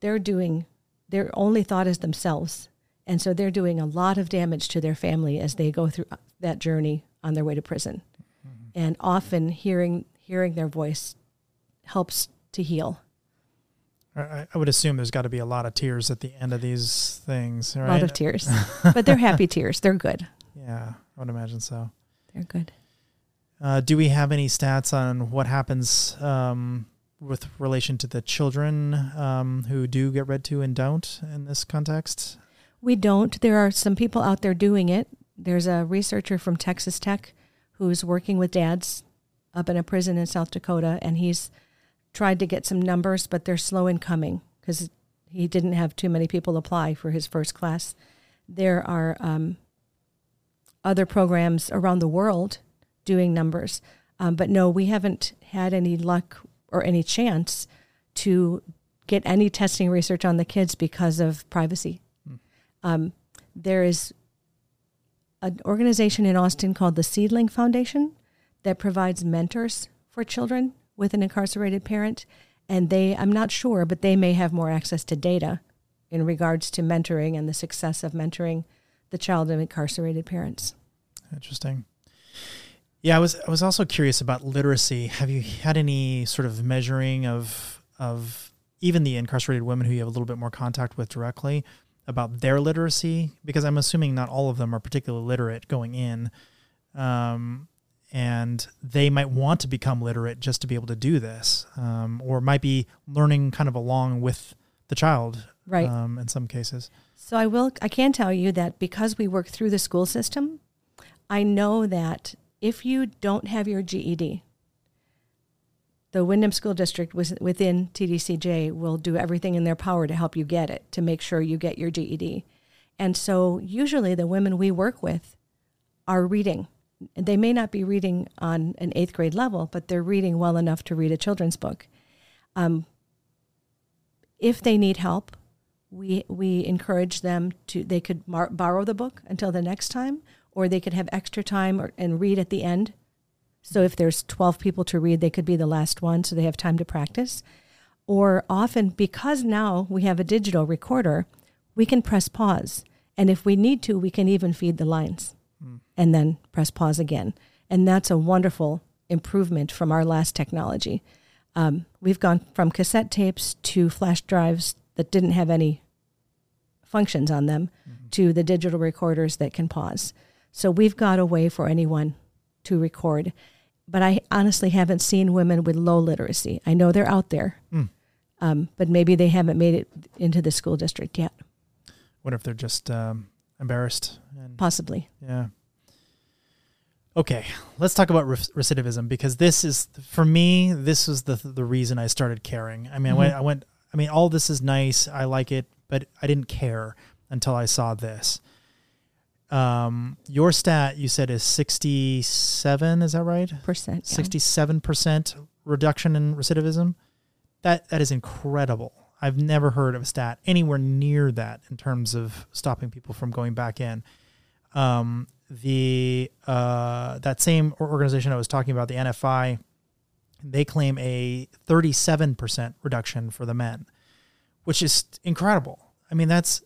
they're doing, their only thought is themselves. And so they're doing a lot of damage to their family as they go through that journey on their way to prison. Mm-hmm. And often hearing, hearing their voice helps to heal. I, I would assume there's got to be a lot of tears at the end of these things, right? A lot of tears, but they're happy tears. They're good. Yeah, I would imagine so. They're good. Uh, do we have any stats on what happens um, with relation to the children um, who do get read to and don't in this context? We don't. There are some people out there doing it. There's a researcher from Texas Tech who's working with dads up in a prison in South Dakota, and he's tried to get some numbers, but they're slow in coming because he didn't have too many people apply for his first class. There are um, other programs around the world doing numbers. Um, but no, we haven't had any luck or any chance to get any testing research on the kids because of privacy. Um, there is an organization in Austin called the Seedling Foundation that provides mentors for children with an incarcerated parent. And they, I'm not sure, but they may have more access to data in regards to mentoring and the success of mentoring the child of incarcerated parents. Interesting. Yeah, I was I was also curious about literacy. Have you had any sort of measuring of of even the incarcerated women who you have a little bit more contact with directly about their literacy? Because I'm assuming not all of them are particularly literate going in, um, and they might want to become literate just to be able to do this, um, or might be learning kind of along with the child, right? Um, in some cases. So I will. I can tell you that because we work through the school system, I know that if you don't have your GED, the Windham School District within TDCJ will do everything in their power to help you get it, to make sure you get your GED. And so usually the women we work with are reading. They may not be reading on an eighth grade level, but they're reading well enough to read a children's book. Um, if they need help, we we encourage them to they could mar- borrow the book until the next time, or they could have extra time or, and read at the end. So if there's 12 people to read, they could be the last one so they have time to practice. Or often, because now we have a digital recorder, we can press pause. And if we need to, we can even feed the lines mm. and then press pause again. And that's a wonderful improvement from our last technology. Um, we've gone from cassette tapes to flash drives that didn't have any functions on them mm-hmm. to the digital recorders that can pause. So we've got a way for anyone to record. But I honestly haven't seen women with low literacy. I know they're out there, mm. um, but maybe they haven't made it into the school district yet. What if they're just um, embarrassed? And, Possibly. Yeah. Okay, let's talk about recidivism because this is for me. This is the the reason I started caring. I mean, mm-hmm. I went. I went. I mean, all this is nice. I like it, but I didn't care until I saw this. Um, your stat you said is 67, is that right? Percent. Yeah. 67% reduction in recidivism. That that is incredible. I've never heard of a stat anywhere near that in terms of stopping people from going back in. Um, the uh, that same organization I was talking about, the NFI, they claim a 37% reduction for the men, which is incredible. I mean, that's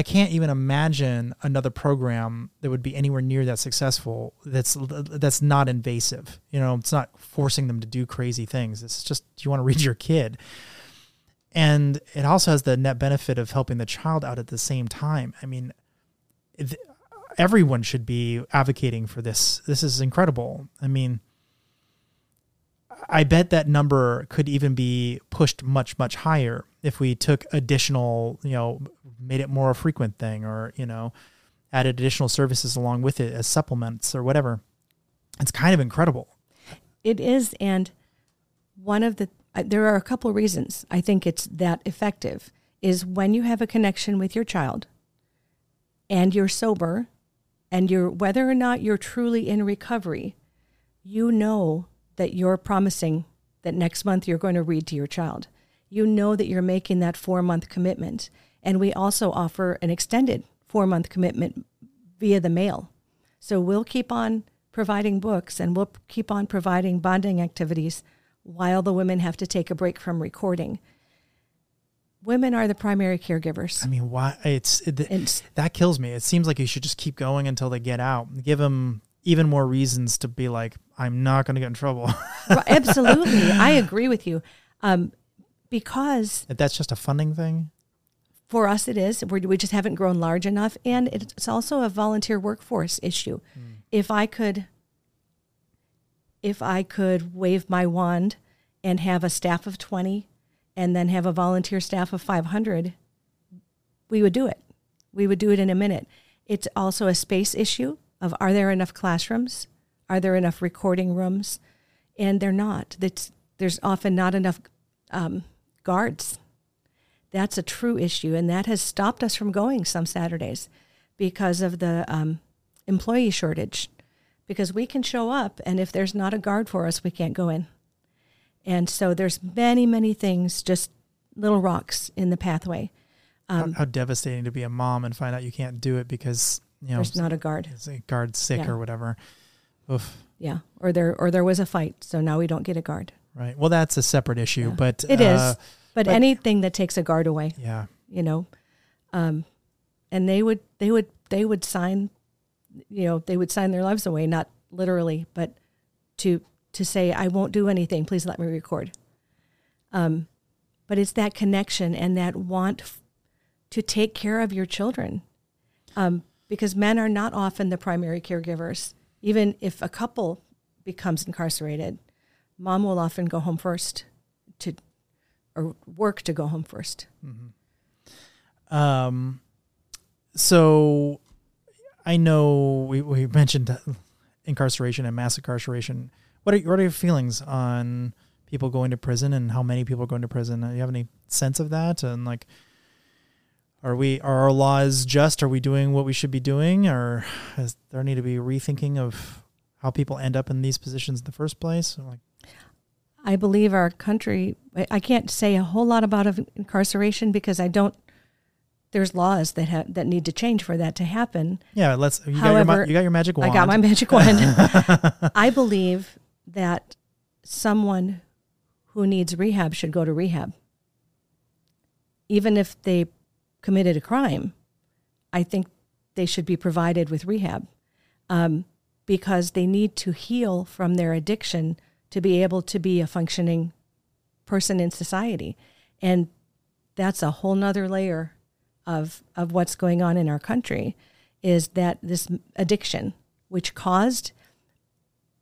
I can't even imagine another program that would be anywhere near that successful. That's that's not invasive. You know, it's not forcing them to do crazy things. It's just you want to read your kid. and it also has the net benefit of helping the child out at the same time. I mean, everyone should be advocating for this. This is incredible. I mean, I bet that number could even be pushed much, much higher if we took additional, you know, made it more a frequent thing or, you know, added additional services along with it as supplements or whatever. It's kind of incredible. It is. And one of the, uh, there are a couple of reasons I think it's that effective is when you have a connection with your child and you're sober and you're, whether or not you're truly in recovery, you know that you're promising that next month you're going to read to your child. You know that you're making that four month commitment. And we also offer an extended four month commitment via the mail. So we'll keep on providing books and we'll keep on providing bonding activities while the women have to take a break from recording. Women are the primary caregivers. I mean, why it's, it, it's that kills me. It seems like you should just keep going until they get out. Give them even more reasons to be like, I'm not going to get in trouble. Absolutely. I agree with you. Um, because that's just a funding thing. For us, it is. We're, we just haven't grown large enough. And it's also a volunteer workforce issue. Mm. If I could, if I could wave my wand and have a staff of 20 and then have a volunteer staff of 500, we would do it. We would do it in a minute. It's also a space issue of are there enough classrooms? Are there enough recording rooms? And they're not. That's, there's often not enough um, guards. That's a true issue, and that has stopped us from going some Saturdays because of the um, employee shortage. Because we can show up, and if there's not a guard for us, we can't go in. And so there's many, many things, just little rocks in the pathway. Um, how, how, devastating to be a mom and find out you can't do it because you know, there's not a guard. A guard sick yeah. or whatever. Oof. Yeah, or there or there was a fight, so now we don't get a guard. Right. Well, that's a separate issue, yeah. but it uh, is. But, but, anything that takes a guard away. Yeah. You know, um, and they would they would they would sign, you know, they would sign their lives away, not literally, but to to say I won't do anything. Please let me record. Um, but it's that connection and that want f- to take care of your children. Um, because men are not often the primary caregivers. Even if a couple becomes incarcerated, mom will often go home first to or work to go home 1st mm-hmm. Um, so I know we, we mentioned incarceration and mass incarceration. What are, what are your feelings on people going to prison and how many people are going to prison? Do you have any sense of that? And like, are we are our laws just? Are we doing what we should be doing, or does there need to be rethinking of how people end up in these positions in the first place? Like, I believe our country. I can't say a whole lot about incarceration because I don't. There's laws that have that need to change for that to happen. Yeah, let's. You However, got your, you got your magic wand. I got my magic wand. I believe that someone who needs rehab should go to rehab, even if they committed a crime, I think they should be provided with rehab um, because they need to heal from their addiction to be able to be a functioning person in society. And that's a whole nother layer of, of what's going on in our country is that this addiction, which caused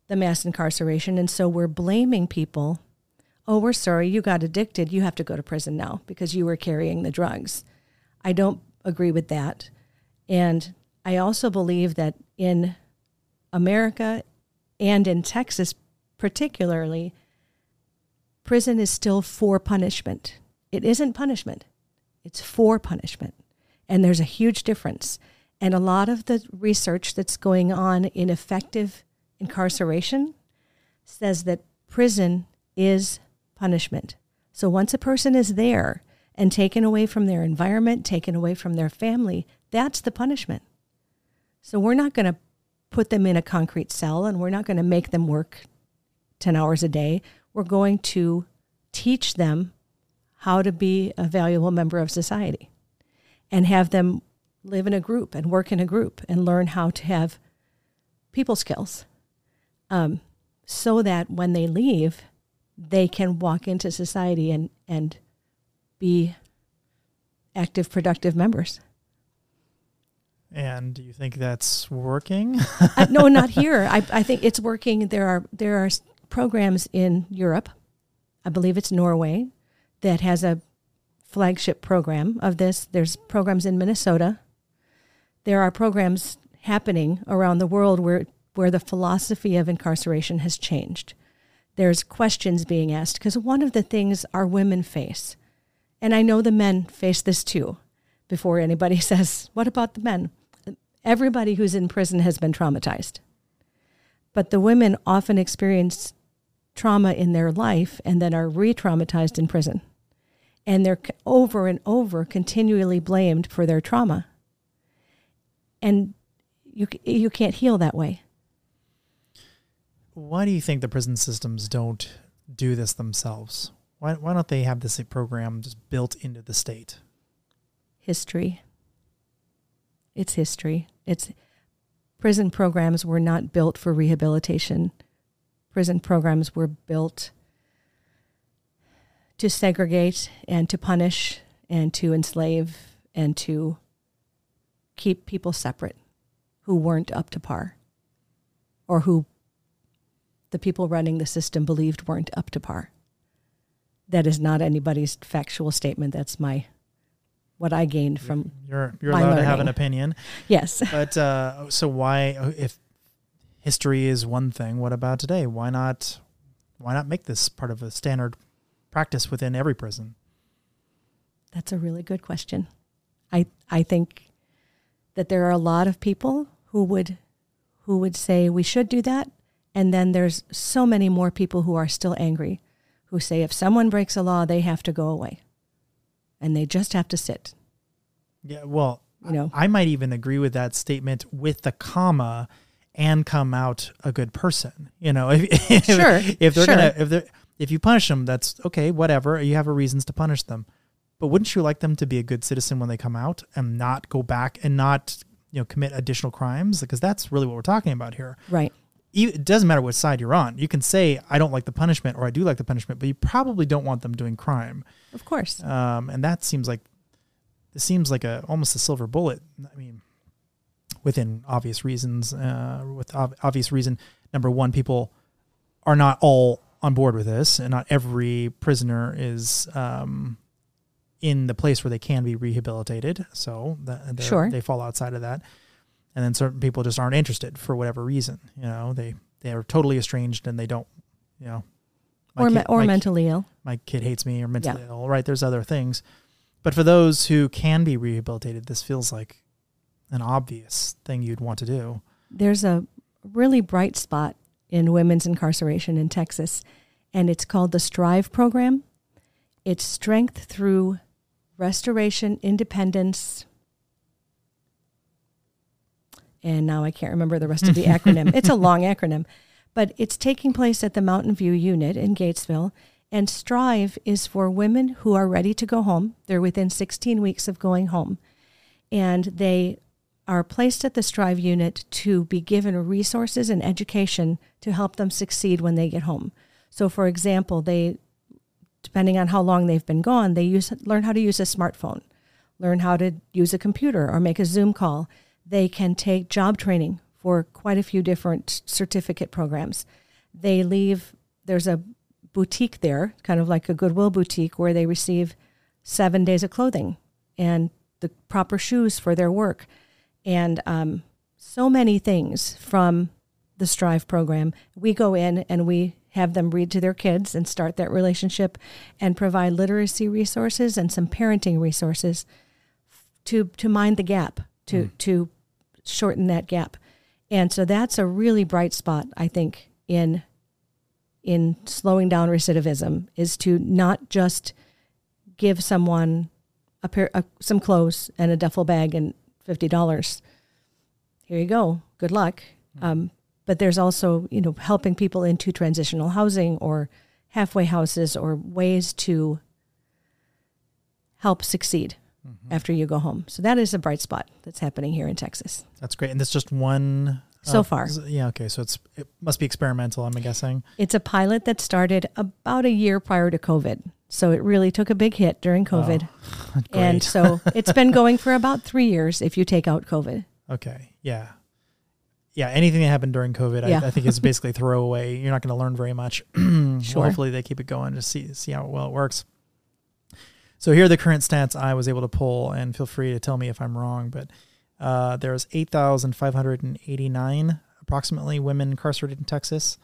the mass incarceration. And so we're blaming people. Oh, we're sorry, you got addicted. You have to go to prison now because you were carrying the drugs. I don't agree with that. And I also believe that in America and in Texas, particularly, prison is still for punishment. It isn't punishment, it's for punishment. And there's a huge difference. And a lot of the research that's going on in effective incarceration says that prison is punishment. So once a person is there, and taken away from their environment, taken away from their family, that's the punishment. So we're not going to put them in a concrete cell and we're not going to make them work 10 hours a day. We're going to teach them how to be a valuable member of society and have them live in a group and work in a group and learn how to have people skills um, so that when they leave, they can walk into society and, and be active, productive members. And do you think that's working? uh, no, not here. I, I think it's working. There are there are programs in Europe. I believe it's Norway that has a flagship program of this. There's programs in Minnesota. There are programs happening around the world where where the philosophy of incarceration has changed. There's questions being asked because one of the things our women face, and I know the men face this too, before anybody says, What about the men? Everybody who's in prison has been traumatized. But the women often experience trauma in their life and then are re traumatized in prison. And they're over and over continually blamed for their trauma. And you, you can't heal that way. Why do you think the prison systems don't do this themselves? Why, why don't they have this program just built into the state? History. It's history. It's prison programs were not built for rehabilitation. Prison programs were built to segregate and to punish and to enslave and to keep people separate who weren't up to par or who the people running the system believed weren't up to par. That is not anybody's factual statement. That's my what I gained from you're you're allowed learning. to have an opinion. Yes. But uh, so why if history is one thing, what about today? Why not why not make this part of a standard practice within every prison? That's a really good question. I I think that there are a lot of people who would who would say we should do that and then there's so many more people who are still angry who say if someone breaks a law they have to go away and they just have to sit. Yeah, well, you know, I might even agree with that statement with the comma and come out a good person. You know, if, sure, if, if they're sure. gonna if they if you punish them, that's okay, whatever. You have a reasons to punish them, but wouldn't you like them to be a good citizen when they come out and not go back and not you know commit additional crimes? Because that's really what we're talking about here, right? It doesn't matter what side you're on. You can say I don't like the punishment or I do like the punishment, but you probably don't want them doing crime. Of course. Um, and that seems like it seems like a almost a silver bullet. I mean, within obvious reasons. Uh, with ob- obvious reason, number one, people are not all on board with this, and not every prisoner is um, in the place where they can be rehabilitated. So that, sure. they fall outside of that and then certain people just aren't interested for whatever reason. You know, they they are totally estranged and they don't, you know, or kid, or mentally ill. My kid hates me or mentally yeah. ill. Right? There's other things, but for those who can be rehabilitated, this feels like an obvious thing you'd want to do. There's a really bright spot in women's incarceration in Texas, and it's called the Strive program. It's strength through restoration, independence, and now I can't remember the rest of the acronym. It's a long acronym, but it's taking place at the Mountain View unit in Gatesville. And Strive is for women who are ready to go home. They're within 16 weeks of going home. And they are placed at the Strive unit to be given resources and education to help them succeed when they get home. So, for example, they, depending on how long they've been gone, they use, learn how to use a smartphone, learn how to use a computer or make a Zoom call they can take job training for quite a few different certificate programs. They leave, there's a boutique there, kind of like a Goodwill boutique, where they receive seven days of clothing and the proper shoes for their work. And um, so many things from the Strive program. We go in and we have them read to their kids and start that relationship and provide literacy resources and some parenting resources to to mind the gap to mm. to shorten that gap. And so that's a really bright spot, I think, in in slowing down recidivism is to not just give someone a pair a, some clothes and a duffel bag and fifty dollars. Here you go. Good luck. Mm-hmm. Um, but there's also you know helping people into transitional housing or halfway houses or ways to help succeed mm-hmm. after you go home. So that is a bright spot that's happening here in Texas. That's great. And that's just one so uh, far. Yeah, okay. So it's it must be experimental, I'm guessing. It's a pilot that started about a year prior to COVID. So it really took a big hit during COVID. Oh, and so it's been going for about three years if you take out COVID. Okay. Yeah. Yeah. Anything that happened during COVID, Yeah. I, I think is basically throwaway. You're not going to learn very much. Sure. Hopefully they keep it going to see see how well it works. So here are the current stats I was able to pull, and feel free to tell me if I'm wrong. But uh, there's 8,589 approximately women incarcerated in Texas.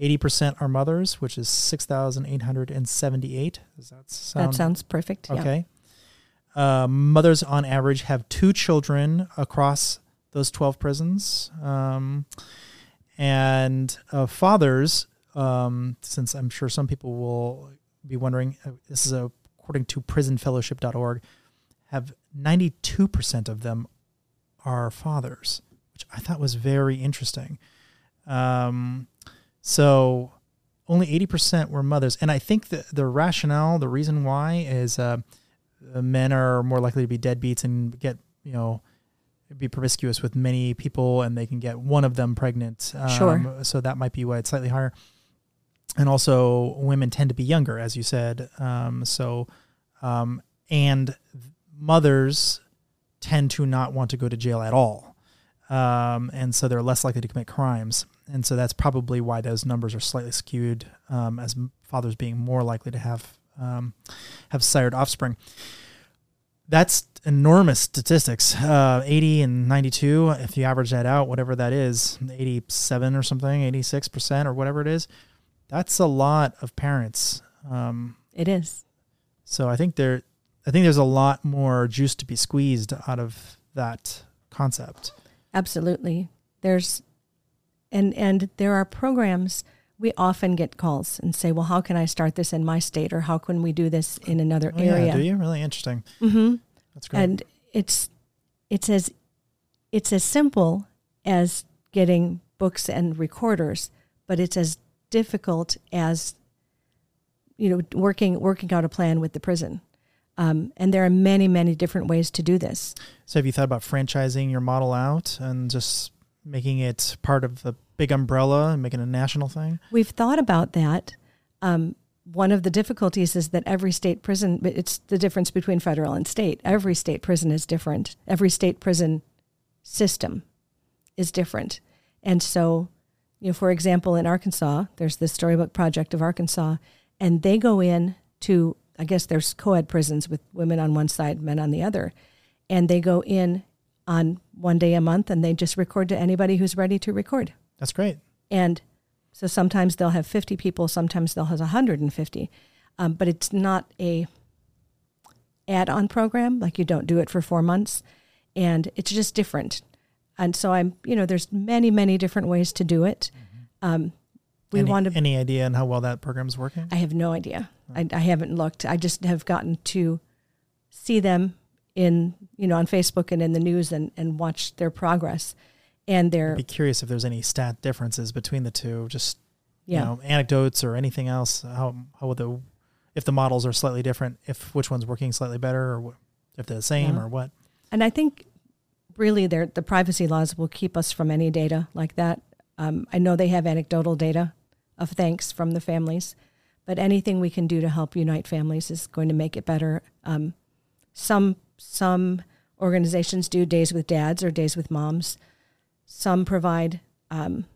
80% are mothers, which is 6,878. Does that sound that sounds perfect. Yeah. Okay. Uh, mothers on average have two children across those 12 prisons. Um, and uh, fathers, um, since I'm sure some people will be wondering, uh, this is according to prisonfellowship.org, have 92% of them are fathers, which I thought was very interesting. Um, so only 80% were mothers. And I think the, the rationale, the reason why is uh, men are more likely to be deadbeats and get, you know, be promiscuous with many people and they can get one of them pregnant. Um, Sure. So that might be why it's slightly higher. And also, women tend to be younger, as you said. Um, so, um, and mothers tend to not want to go to jail at all. Um, and so they're less likely to commit crimes. And so that's probably why those numbers are slightly skewed, um, as fathers being more likely to have um, have sired offspring. That's enormous statistics. Uh, 80 and 92, if you average that out, whatever that is, 87 or something, 86% or whatever it is, that's a lot of parents. Um, It is. so I think there, I think there's a lot more juice to be squeezed out of that concept. Absolutely. There's and and there are programs we often get calls and say, "Well, how can I start this in my state or how can we do this in another Oh, area?" Yeah, do you? Really interesting. Mm-hmm. That's great. And it's it's as it's as simple as getting books and recorders, but it's as difficult as you know working working out a plan with the prison. Um, and there are many many different ways to do this. So have you thought about franchising your model out and just making it part of the big umbrella and making a national thing? We've thought about that. Um, one of the difficulties is that every state prison, but it's the difference between federal and state. Every state prison is different. Every state prison system is different. And so, you know, for example, in Arkansas, there's the Storybook Project of Arkansas, and they go in to, I guess there's co ed prisons with women on one side, men on the other. And they go in on one day a month and they just record to anybody who's ready to record. That's great. And so sometimes they'll have 50 people, sometimes they'll have 150. Um, but it's not a add-on program. Like you don't do it for four months, and it's just different. And so I'm, you know, there's many, many different ways to do it. Um, we any, want to. any idea on how well that program's working? I have no idea. I, I haven't looked. I just have gotten to see them in, you know, on Facebook and in the news and, and watch their progress. And their I'd be curious if there's any stat differences between the two. Just yeah. you know, anecdotes or anything else. How how would the if the models are slightly different, if which one's working slightly better, or if they're the same, Yeah. or what? And I think really the privacy laws will keep us from any data like that. Um, I know they have anecdotal data of thanks from the families, but anything we can do to help unite families is going to make it better. Um, some some organizations do days with dads or days with moms. Some provide um,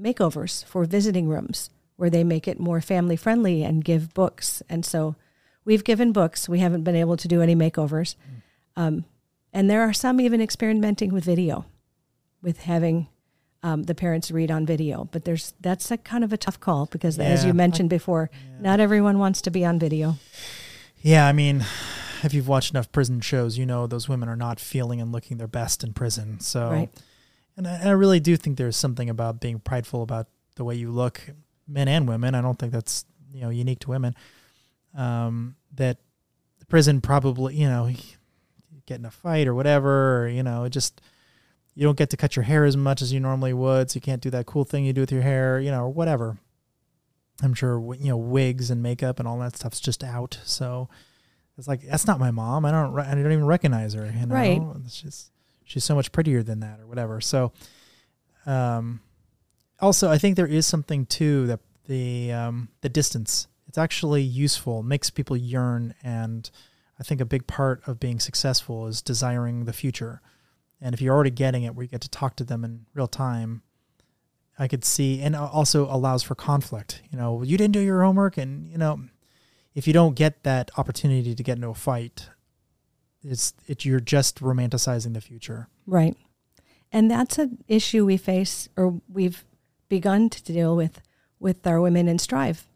makeovers for visiting rooms where they make it more family friendly and give books. And so we've given books. We haven't been able to do any makeovers. Um, and there are some even experimenting with video, with having um, the parents read on video. But there's that's a kind of a tough call because, as you mentioned before, not everyone wants to be on video. Yeah, I mean, if you've watched enough prison shows, you know those women are not feeling and looking their best in prison. So, Right. and I, and I really do think there's something about being prideful about the way you look, men and women. I don't think that's you know unique to women. Um, that the prison probably you know get in a fight or whatever, or, you know, it just you don't get to cut your hair as much as you normally would, so you can't do that cool thing you do with your hair, you know, or whatever. I'm sure you know wigs and makeup and all that stuff's just out. So it's like that's not my mom. I don't I don't even recognize her. You know, Right. Just she's so much prettier than that or whatever. So, um, also I think there is something too that the um the distance it's actually useful, makes people yearn. And I think a big part of being successful is desiring the future. And if you're already getting it where you get to talk to them in real time, I could see, and also allows for conflict. You know, you didn't do your homework, and you know, if you don't get that opportunity to get into a fight, it's it you're just romanticizing the future. Right. And that's an issue we face or we've begun to deal with with our women in strive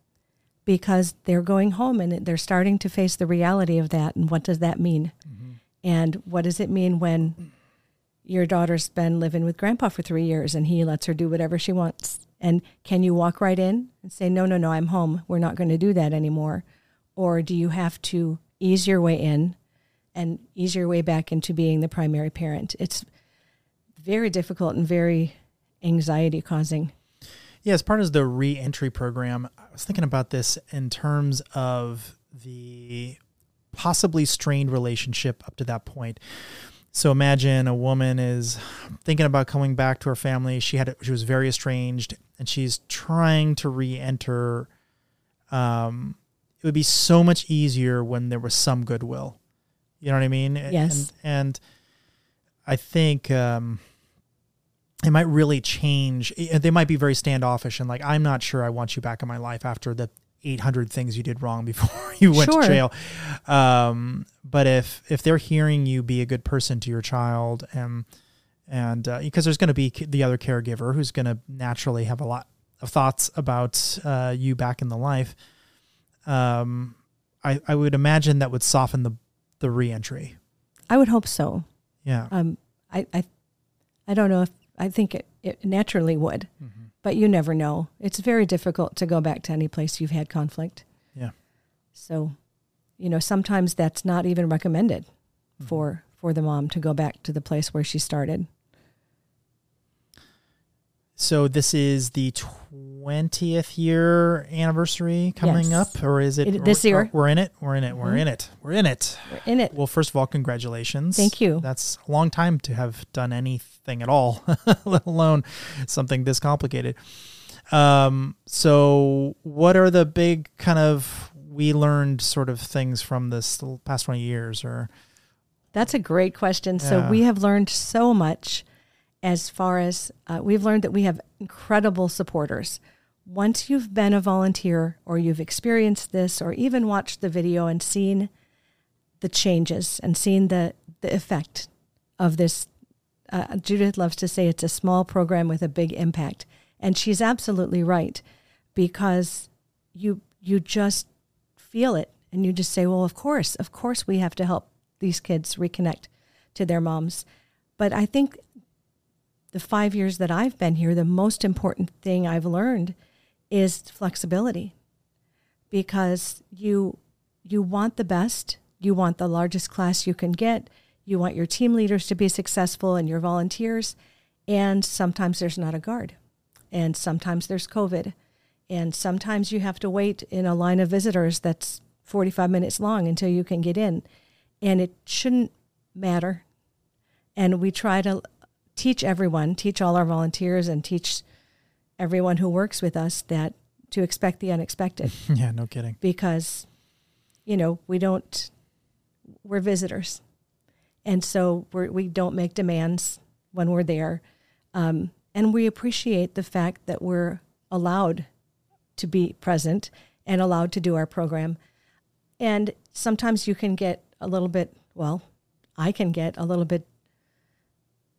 because they're going home and they're starting to face the reality of that and what does that mean? Mm-hmm. And what does it mean when your daughter's been living with grandpa for 3 years and he lets her do whatever she wants? And can you walk right in and say no no no I'm home. We're not going to do that anymore? Or do you have to ease your way in and ease your way back into being the primary parent? It's very difficult and very anxiety causing. Yeah, as part of the re-entry program, I was thinking about this in terms of the possibly strained relationship up to that point. So imagine a woman is thinking about coming back to her family. She had she was very estranged, and she's trying to re-enter. Um, it would be so much easier when there was some goodwill. You know what I mean? Yes. And, and I think um, it might really change. They might be very standoffish and like, I'm not sure I want you back in my life after the 800 things you did wrong before you went sure. to jail. Um, but if if they're hearing you be a good person to your child, and and uh, because there's going to be the other caregiver who's going to naturally have a lot of thoughts about uh, you back in the life, um, I I would imagine that would soften the the reentry. I would hope so. Yeah. Um, I I I don't know if I think it, it naturally would, mm-hmm. but you never know. It's very difficult to go back to any place you've had conflict. Yeah. So, you know, sometimes that's not even recommended mm-hmm. for for the mom to go back to the place where she started. So this is the twentieth year anniversary coming yes. up, or is it, it this year? We're in it. We're in it. We're mm-hmm. in it. We're in it. We're in it. Well, first of all, congratulations. Thank you. That's a long time to have done anything at all, let alone something this complicated. Um, so what are the big kind of we learned sort of things from this past twenty years, or? That's a great question. Yeah. So we have learned so much as far as uh, we've learned that we have incredible supporters. Once you've been a volunteer or you've experienced this or even watched the video and seen the changes and seen the, the effect of this, uh, Judith loves to say it's a small program with a big impact. And she's absolutely right because you you just feel it and you just say, well, of course, of course we have to help these kids reconnect to their moms. But I think the five years that I've been here, the most important thing I've learned is flexibility. Because you you want the best you want the largest class you can get you want your team leaders to be successful and your volunteers and sometimes there's not a guard and sometimes there's covid and sometimes you have to wait in a line of visitors that's 45 minutes long until you can get in and it shouldn't matter. And we try to teach everyone, teach all our volunteers, and teach everyone who works with us that to expect the unexpected. yeah, no kidding. Because, you know, we don't, we're visitors. And so we're, we don't make demands when we're there. Um, and we appreciate the fact that we're allowed to be present and allowed to do our program. And sometimes you can get a little bit, well, I can get a little bit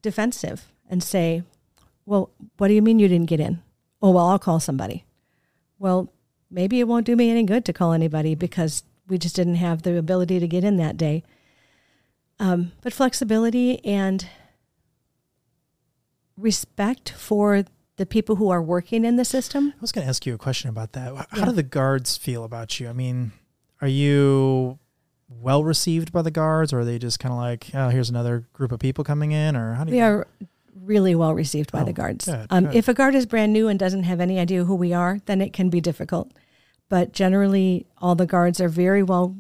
defensive and say, Well, what do you mean you didn't get in? Oh, well, I'll call somebody. Well, maybe it won't do me any good to call anybody because we just didn't have the ability to get in that day. Um, but flexibility and respect for the people who are working in the system. I was going to ask you a question about that. How yeah. do the guards feel about you? I mean, are you well received by the guards, or are they just kind of like, oh, here's another group of people coming in, or how do we you? are really well received by oh, the guards. Good, um, good. If a guard is brand new and doesn't have any idea who we are, then it can be difficult. But generally, all the guards are very well.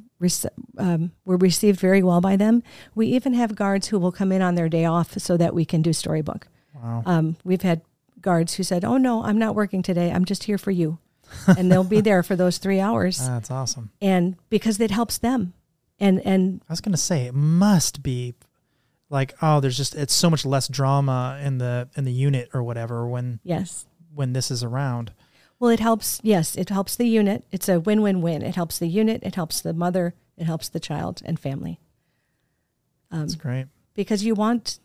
Um, we're received very well by them. We even have guards who will come in on their day off so that we can do storybook. Wow. Um, we've had guards who said, "Oh no, I'm not working today. I'm just here for you." and they'll be there for those three hours. That's awesome. And because it helps them. And, and I was going to say it must be like, oh, there's just, it's so much less drama in the, in the unit or whatever when, yes, when this is around. Well, it helps. Yes, it helps the unit. It's a win-win-win. It helps the unit. It helps the mother. It helps the child and family. Um, That's great. Because you want,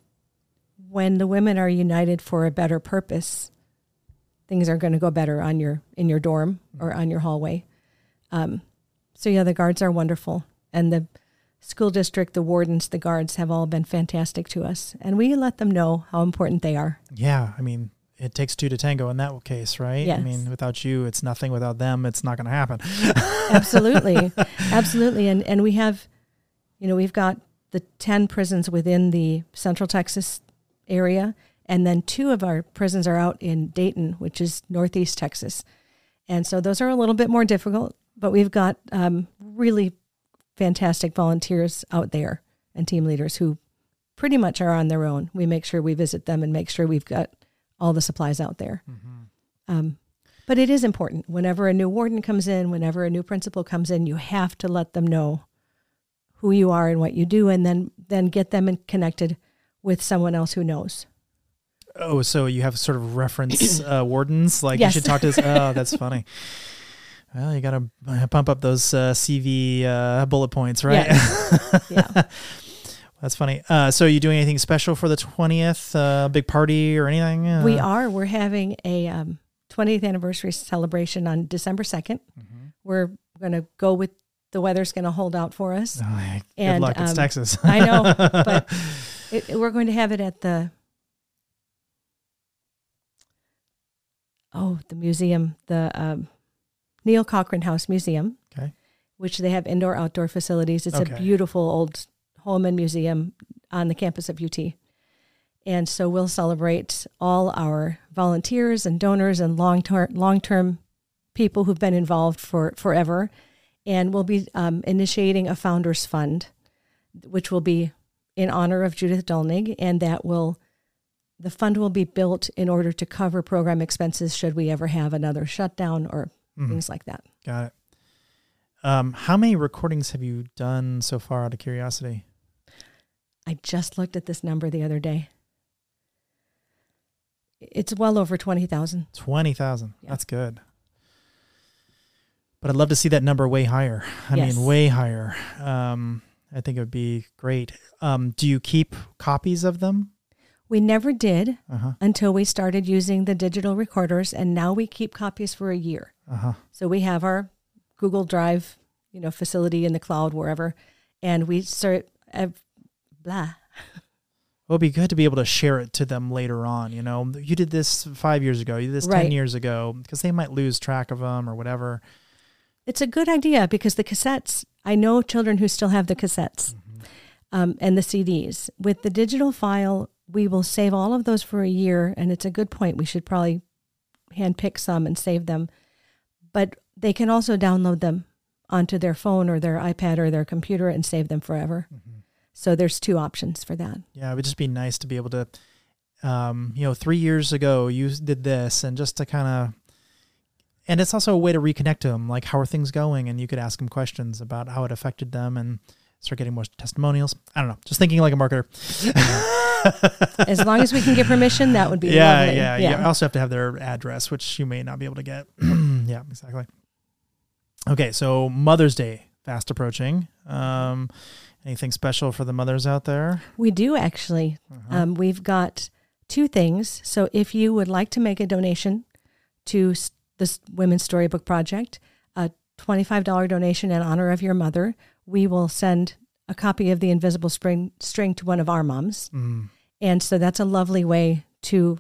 when the women are united for a better purpose, things are going to go better on your in your dorm or on your hallway. Um, so yeah, the guards are wonderful, and the school district, the wardens, the guards have all been fantastic to us, and we let them know how important they are. Yeah, I mean, it takes two to tango in that case, right? Yes. I mean, without you, it's nothing. Without them, it's not going to happen. absolutely, absolutely, and and we have, you know, we've got the ten prisons within the Central Texas area, and then two of our prisons are out in Dayton, which is Northeast Texas, and so those are a little bit more difficult. But we've got um, really fantastic volunteers out there and team leaders who pretty much are on their own. We make sure we visit them and make sure we've got all the supplies out there. Mm-hmm. Um, but it is important. Whenever a new warden comes in, whenever a new principal comes in, you have to let them know who you are and what you do, and then then get them in, connected with someone else who knows. Oh, so you have sort of reference uh, wardens? Like Yes. you should talk to this. Oh, that's funny. Well, you got to pump up those uh, CV uh, bullet points, right? Yeah. That's funny. Uh, so, are you doing anything special for the twentieth? Uh, big party or anything? Uh, we are. We're having a um, 20th anniversary celebration on December 2nd. Mhm. We're going to go with the weather's going to hold out for us. Oh, hey, good And, luck. It's um, Texas. I know, but it, we're going to have it at the oh the museum, the um, Neill Cochran House Museum. Okay. Which they have indoor outdoor facilities. It's Okay. a beautiful old home and museum on the campus of UT. And so we'll celebrate all our volunteers and donors and long term long term people who've been involved for forever. And we'll be um, initiating a founders fund, which will be in honor of Judith Dullnig, and that will the fund will be built in order to cover program expenses should we ever have another shutdown or Mhm. things like that. Got it. Um, how many recordings have you done so far? Out of curiosity. I just looked at this number the other day. It's well over twenty thousand. Twenty thousand. Yeah. That's good. But I'd love to see that number way higher. I Yes. mean, way higher. Um, I think it would be great. Um, do you keep copies of them? We never did Uh huh. until we started using the digital recorders, and now we keep copies for a year. Uh huh. So we have our Google Drive, you know, facility in the cloud wherever, and we start uh, blah. It would be good to be able to share it to them later on. You know, you did this five years ago. You did this ten years ago because they might lose track of them or whatever. It's a good idea because the cassettes. I know children who still have the cassettes um, and the CDs. With the digital file, we will save all of those for a year, and it's a good point. We should probably handpick some and save them, but they can also download them onto their phone or their iPad or their computer and save them forever. So there's two options for that. Yeah, it would just be nice to be able to, um, you know, three years ago you did this, and just to kind of, and it's also a way to reconnect to them. Like, how are things going? And you could ask them questions about how it affected them, and start getting more testimonials. I don't know. Just thinking like a marketer. As long as we can get permission, that would be yeah, lovely. yeah, yeah. I also have to have their address, which you may not be able to get. yeah, exactly. Okay, so Mother's Day fast approaching. Um, anything special for the mothers out there? We do actually. Uh-huh. Um, we've got two things. So if you would like to make a donation to this Women's Storybook Project, a $25 donation in honor of your mother, we will send a copy of The Invisible Spring String to one of our moms. Mm, And so that's a lovely way to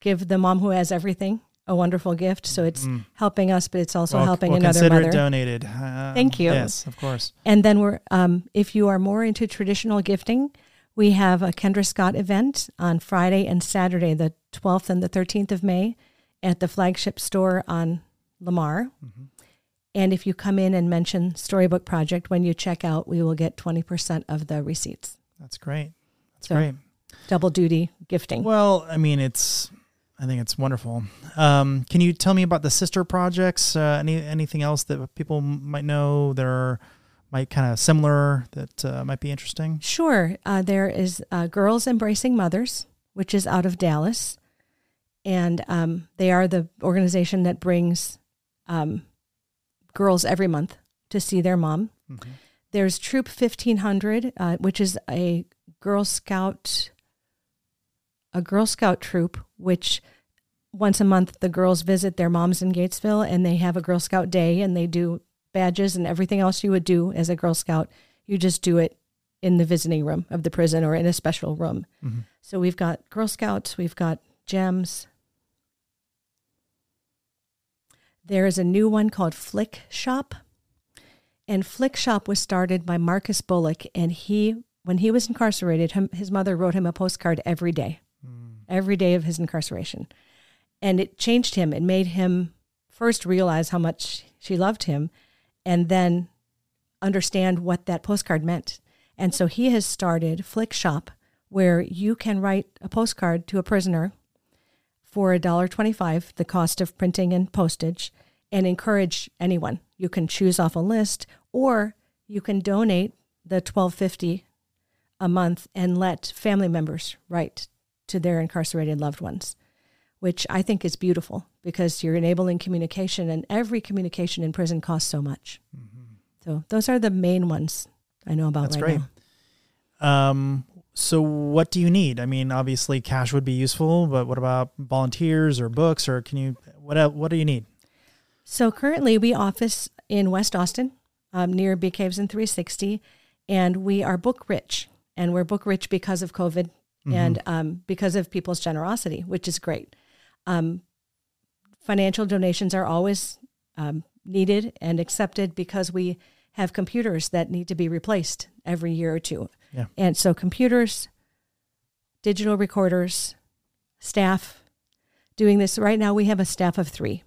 give the mom who has everything a wonderful gift. So it's mm. helping us, but it's also Well, helping well, another consider mother. donated. Uh, Thank you. Yes, of course. And then we're, um, if you are more into traditional gifting, we have a Kendra Scott event on Friday and Saturday, the 12th and the 13th of May, at the flagship store on Lamar. Mhm. And if you come in and mention Storybook Project when you check out, we will get 20% of the receipts. That's great. That's So- great. Double duty gifting. Well, I mean, it's I think it's wonderful. Um, can you tell me about the sister projects? Uh, any anything else that people might know that are might kind of similar that uh, might be interesting? Sure. Uh, there is uh, Girls Embracing Mothers, which is out of Dallas, and um, they are the organization that brings um, girls every month to see their mom. Mm-hmm. There's Troop 1500, uh, which is a Girl Scout a Girl Scout troop, which once a month the girls visit their moms in Gatesville and they have a Girl Scout day and they do badges and everything else you would do as a Girl Scout. You just do it in the visiting room of the prison or in a special room. Mm-hmm. So we've got Girl Scouts, we've got gems. There is a new one called Flikshop. And Flikshop was started by Marcus Bullock. And he, when he was incarcerated, his mother wrote him a postcard every day, mm. every day of his incarceration. And it changed him. It made him first realize how much she loved him and then understand what that postcard meant. And so he has started Flikshop, where you can write a postcard to a prisoner for $1.25, the cost of printing and postage, and encourage anyone. You can choose off a list or you can donate the 1250 a month and let family members write to their incarcerated loved ones, which I think is beautiful because you're enabling communication and every communication in prison costs so much. Mm-hmm. So those are the main ones I know about That's right great. now. Um, so what do you need? I mean, obviously cash would be useful, but what about volunteers or books or can you, what, what do you need? So currently we office in West Austin um, near Bee Caves and 360 and we are book rich and we're book rich because of COVID mm-hmm. and um, because of people's generosity, which is great. Um, financial donations are always um, needed and accepted because we have computers that need to be replaced every year or two. Yeah. And so computers, digital recorders, staff doing this. Right now we have a staff of three.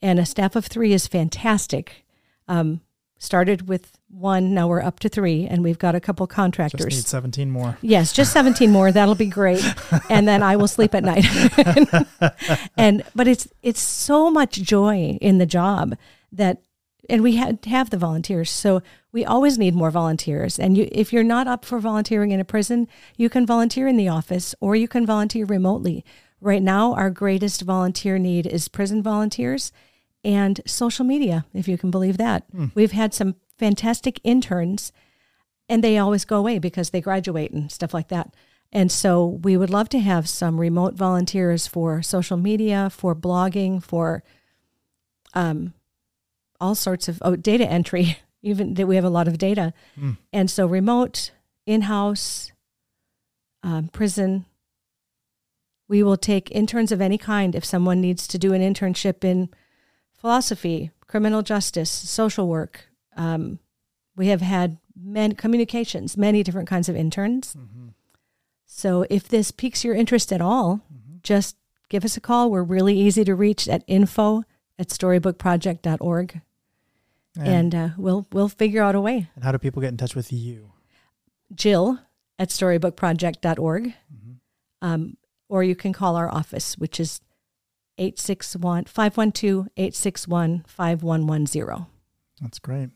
And a staff of three is fantastic. Um, started with one, now we're up to three, and we've got a couple contractors. Just need 17 more. Yes, just 17 more. That'll be great. And then I will sleep at night. and but it's it's so much joy in the job that and we had have the volunteers. So we always need more volunteers. And you, if you're not up for volunteering in a prison, you can volunteer in the office or you can volunteer remotely. Right now, our greatest volunteer need is prison volunteers and social media, if you can believe that. Mm. We've had some fantastic interns and they always go away because they graduate and stuff like that. And so we would love to have some remote volunteers for social media, for blogging, for um, all sorts of oh, data entry. Even that we have a lot of data, mm. and so remote, in-house, um, prison. We will take interns of any kind if someone needs to do an internship in philosophy, criminal justice, social work. Um, we have had many communications, many different kinds of interns. Mm-hmm. So if this piques your interest at all, mm-hmm. just give us a call. We're really easy to reach at info at storybookproject.org and, and uh, we'll we'll figure out a way. And how do people get in touch with you? Jill at storybookproject.org. Mm-hmm. Um, or you can call our office, which is 861 512 861 5110. That's great.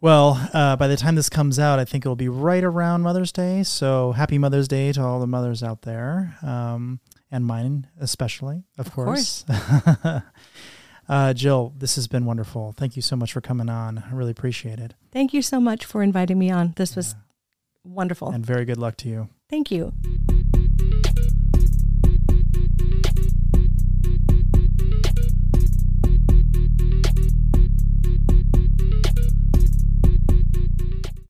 Well, uh, by the time this comes out, I think it'll be right around Mother's Day. So happy Mother's Day to all the mothers out there, um, and mine especially, of, of course. course. Uh, Jill, this has been wonderful. Thank you so much for coming on. I really appreciate it. Thank you so much for inviting me on. This was wonderful. And very good luck to you. Thank you.